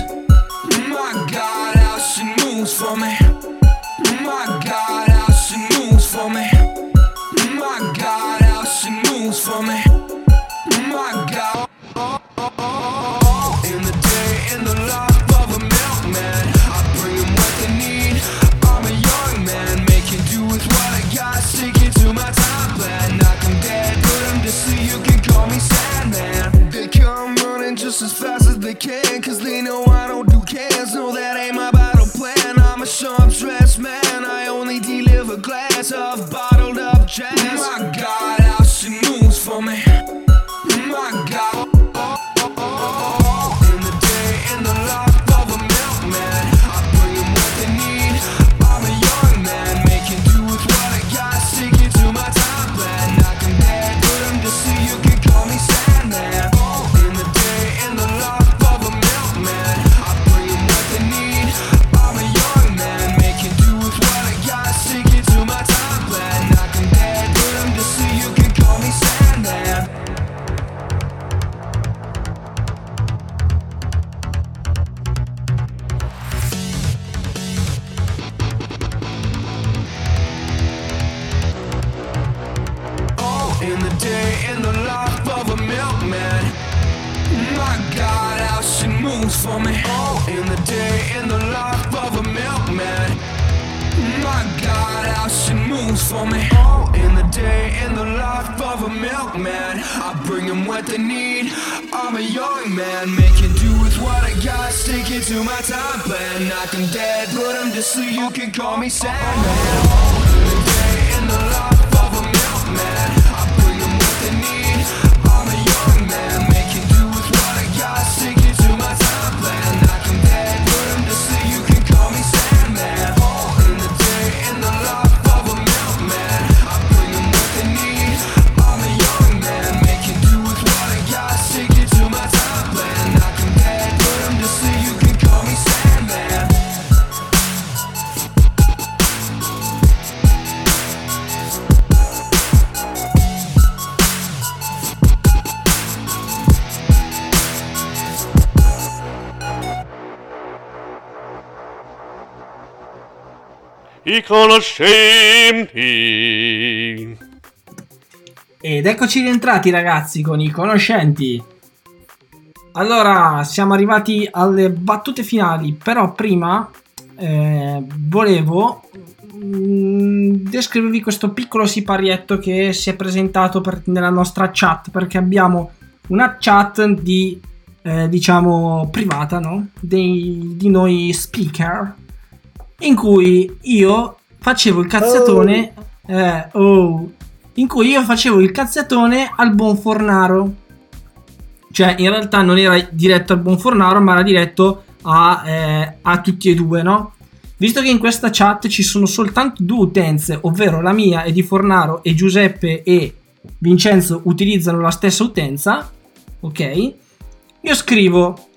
My God, how she moves for me. I conoscenti. Ed eccoci rientrati ragazzi con i conoscenti. Allora, siamo arrivati alle battute finali, però prima eh, volevo mm, descrivervi questo piccolo siparietto che si è presentato per- nella nostra chat, perché abbiamo una chat di, eh, diciamo, privata, no? Dei- di noi speaker, in cui io facevo il cazziatone, eh, oh, in cui io facevo il cazziatone al buon Fornaro. Cioè, in realtà non era diretto al buon Fornaro, ma era diretto a, eh, a tutti e due, no? Visto che in questa chat ci sono soltanto due utenze, ovvero la mia e di Fornaro e Giuseppe e Vincenzo utilizzano la stessa utenza, ok? Io scrivo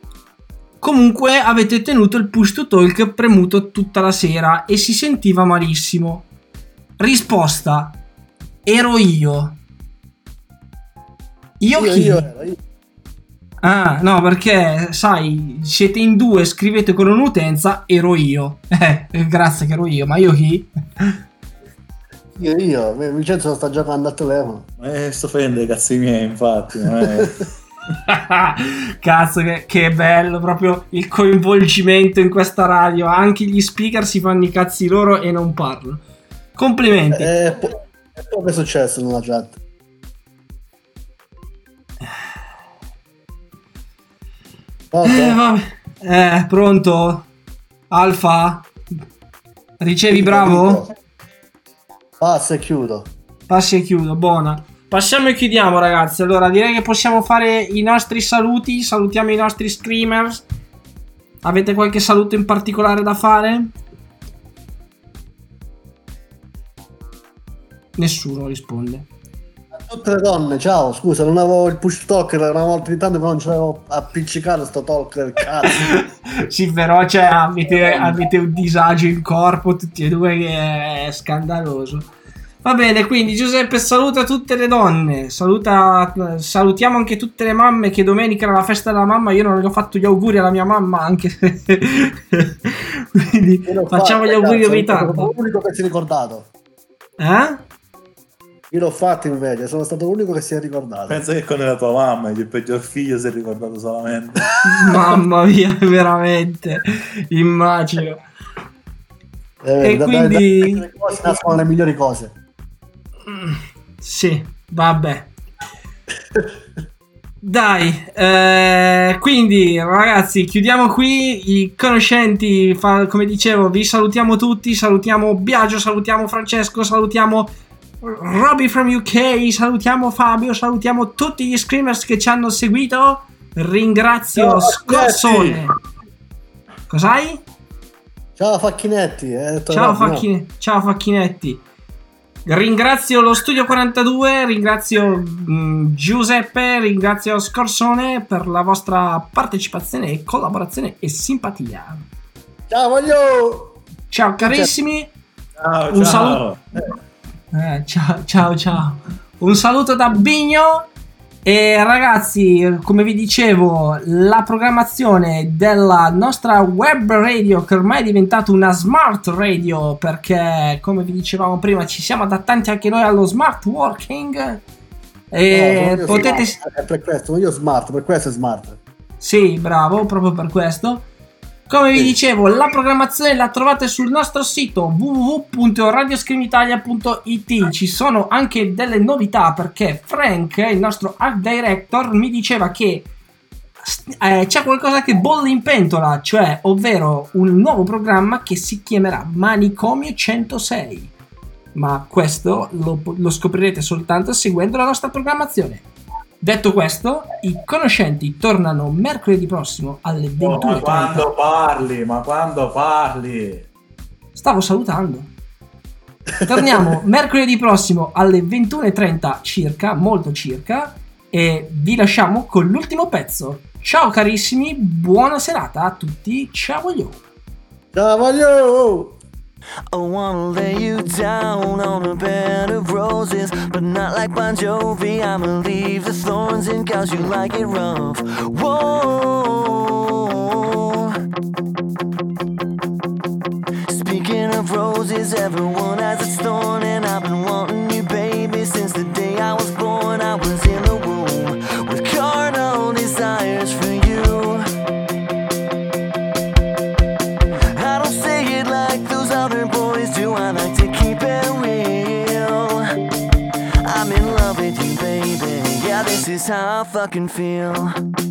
Comunque avete tenuto il push to talk premuto tutta la sera e si sentiva malissimo. Risposta: Ero io. Io, Io, chi? io ero, io. Ah, no, perché sai, siete in due, scrivete con un'utenza, ero io. *laughs* Eh, grazie che ero io, ma io chi? Io, io, Vincenzo sta giocando al telefono. Eh, sto facendo i cazzi miei, infatti. è- *laughs* *laughs* Cazzo, che, che bello proprio il coinvolgimento in questa radio. Anche gli speaker si fanno i cazzi loro e non parlano. Complimenti. E poi, e poi che è successo nella chat? Eh, vabbè. Eh, pronto? Alfa? Ricevi bravo? Passa e chiudo. Passi e chiudo, buona. Passiamo e chiudiamo ragazzi. Allora direi che possiamo fare i nostri saluti. Salutiamo i nostri screamers. Avete qualche saluto in particolare da fare? Nessuno risponde. Tutte le donne, ciao, scusa, non avevo il push talk, era una volta di tanto che non ce l'avevo appiccicato sto talk del cazzo. *laughs* sì, però cioè, avete, avete un disagio in corpo tutti e due che è scandaloso. Va bene, quindi Giuseppe saluta tutte le donne, saluta, salutiamo anche tutte le mamme che domenica era la festa della mamma, io non gli ho fatto gli auguri alla mia mamma anche se... quindi facciamo gli auguri in ritardo. Sono l'unico che si è ricordato. Eh? Io l'ho fatto invece, sono stato l'unico che si è ricordato. Pensa che con la tua mamma, il peggior figlio si è ricordato solamente. Mamma mia, veramente, immagino. Eh, E da- da- quindi- da- nascono le migliori cose. Sì, vabbè. Dai, eh, quindi ragazzi, chiudiamo qui. I conoscenti, fa- come dicevo, vi salutiamo tutti. Salutiamo Biagio, salutiamo Francesco, salutiamo Robby from UK, salutiamo Fabio, salutiamo tutti gli screamers che ci hanno seguito. Ringrazio Ciao, Scorsone. Cos'hai? Ciao Facchinetti. eh, Ciao? Facchine- ciao Facchinetti. Ringrazio lo Studio 42, ringrazio mm, Giuseppe, ringrazio Scorsone per la vostra partecipazione, collaborazione e simpatia. Ciao, voglio. Ciao carissimi. Ciao, Un ciao. saluto. Eh, ciao, ciao, ciao. Un saluto da Bigno. E ragazzi, come vi dicevo, la programmazione della nostra web radio, che ormai è diventata una smart radio, perché come vi dicevamo prima, ci siamo adattati anche noi allo smart working. E No, potete. smart, È per questo, sono io smart, per questo è smart. Sì, bravo, proprio per questo. Come vi dicevo, la programmazione la trovate sul nostro sito www.radioscreamitalia.it. Ci sono anche delle novità perché Frank, il nostro art director, mi diceva che eh, c'è qualcosa che bolle in pentola, cioè ovvero un nuovo programma che si chiamerà Manicomio 106. Ma questo lo, lo scoprirete soltanto seguendo la nostra programmazione. Detto questo, i conoscenti tornano mercoledì prossimo alle Oh, ma 21.30. quando parli, ma quando parli? Stavo salutando. Torniamo *laughs* mercoledì prossimo alle 21.30 circa, molto circa, e vi lasciamo con l'ultimo pezzo. Ciao carissimi, buona serata a tutti, ciao io. Ciao, voglio. I wanna lay you down on a bed of roses, but not like Bon Jovi. I'ma leave the thorns in cause you like it rough. Whoa. Speaking of roses, everyone has a thorn, and I've been wanting how I fucking feel.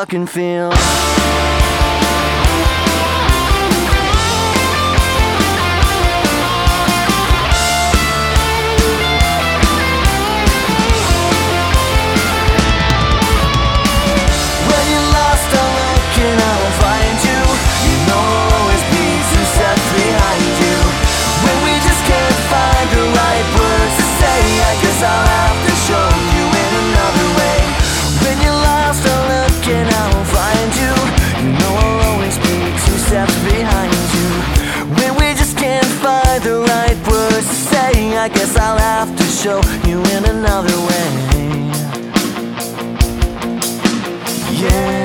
Fucking feel. I guess I'll have to show you in another way. Yeah.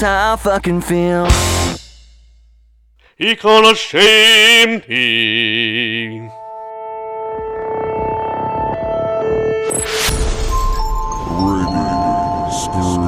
How I fucking feel. I conoscenti. Radio Scream.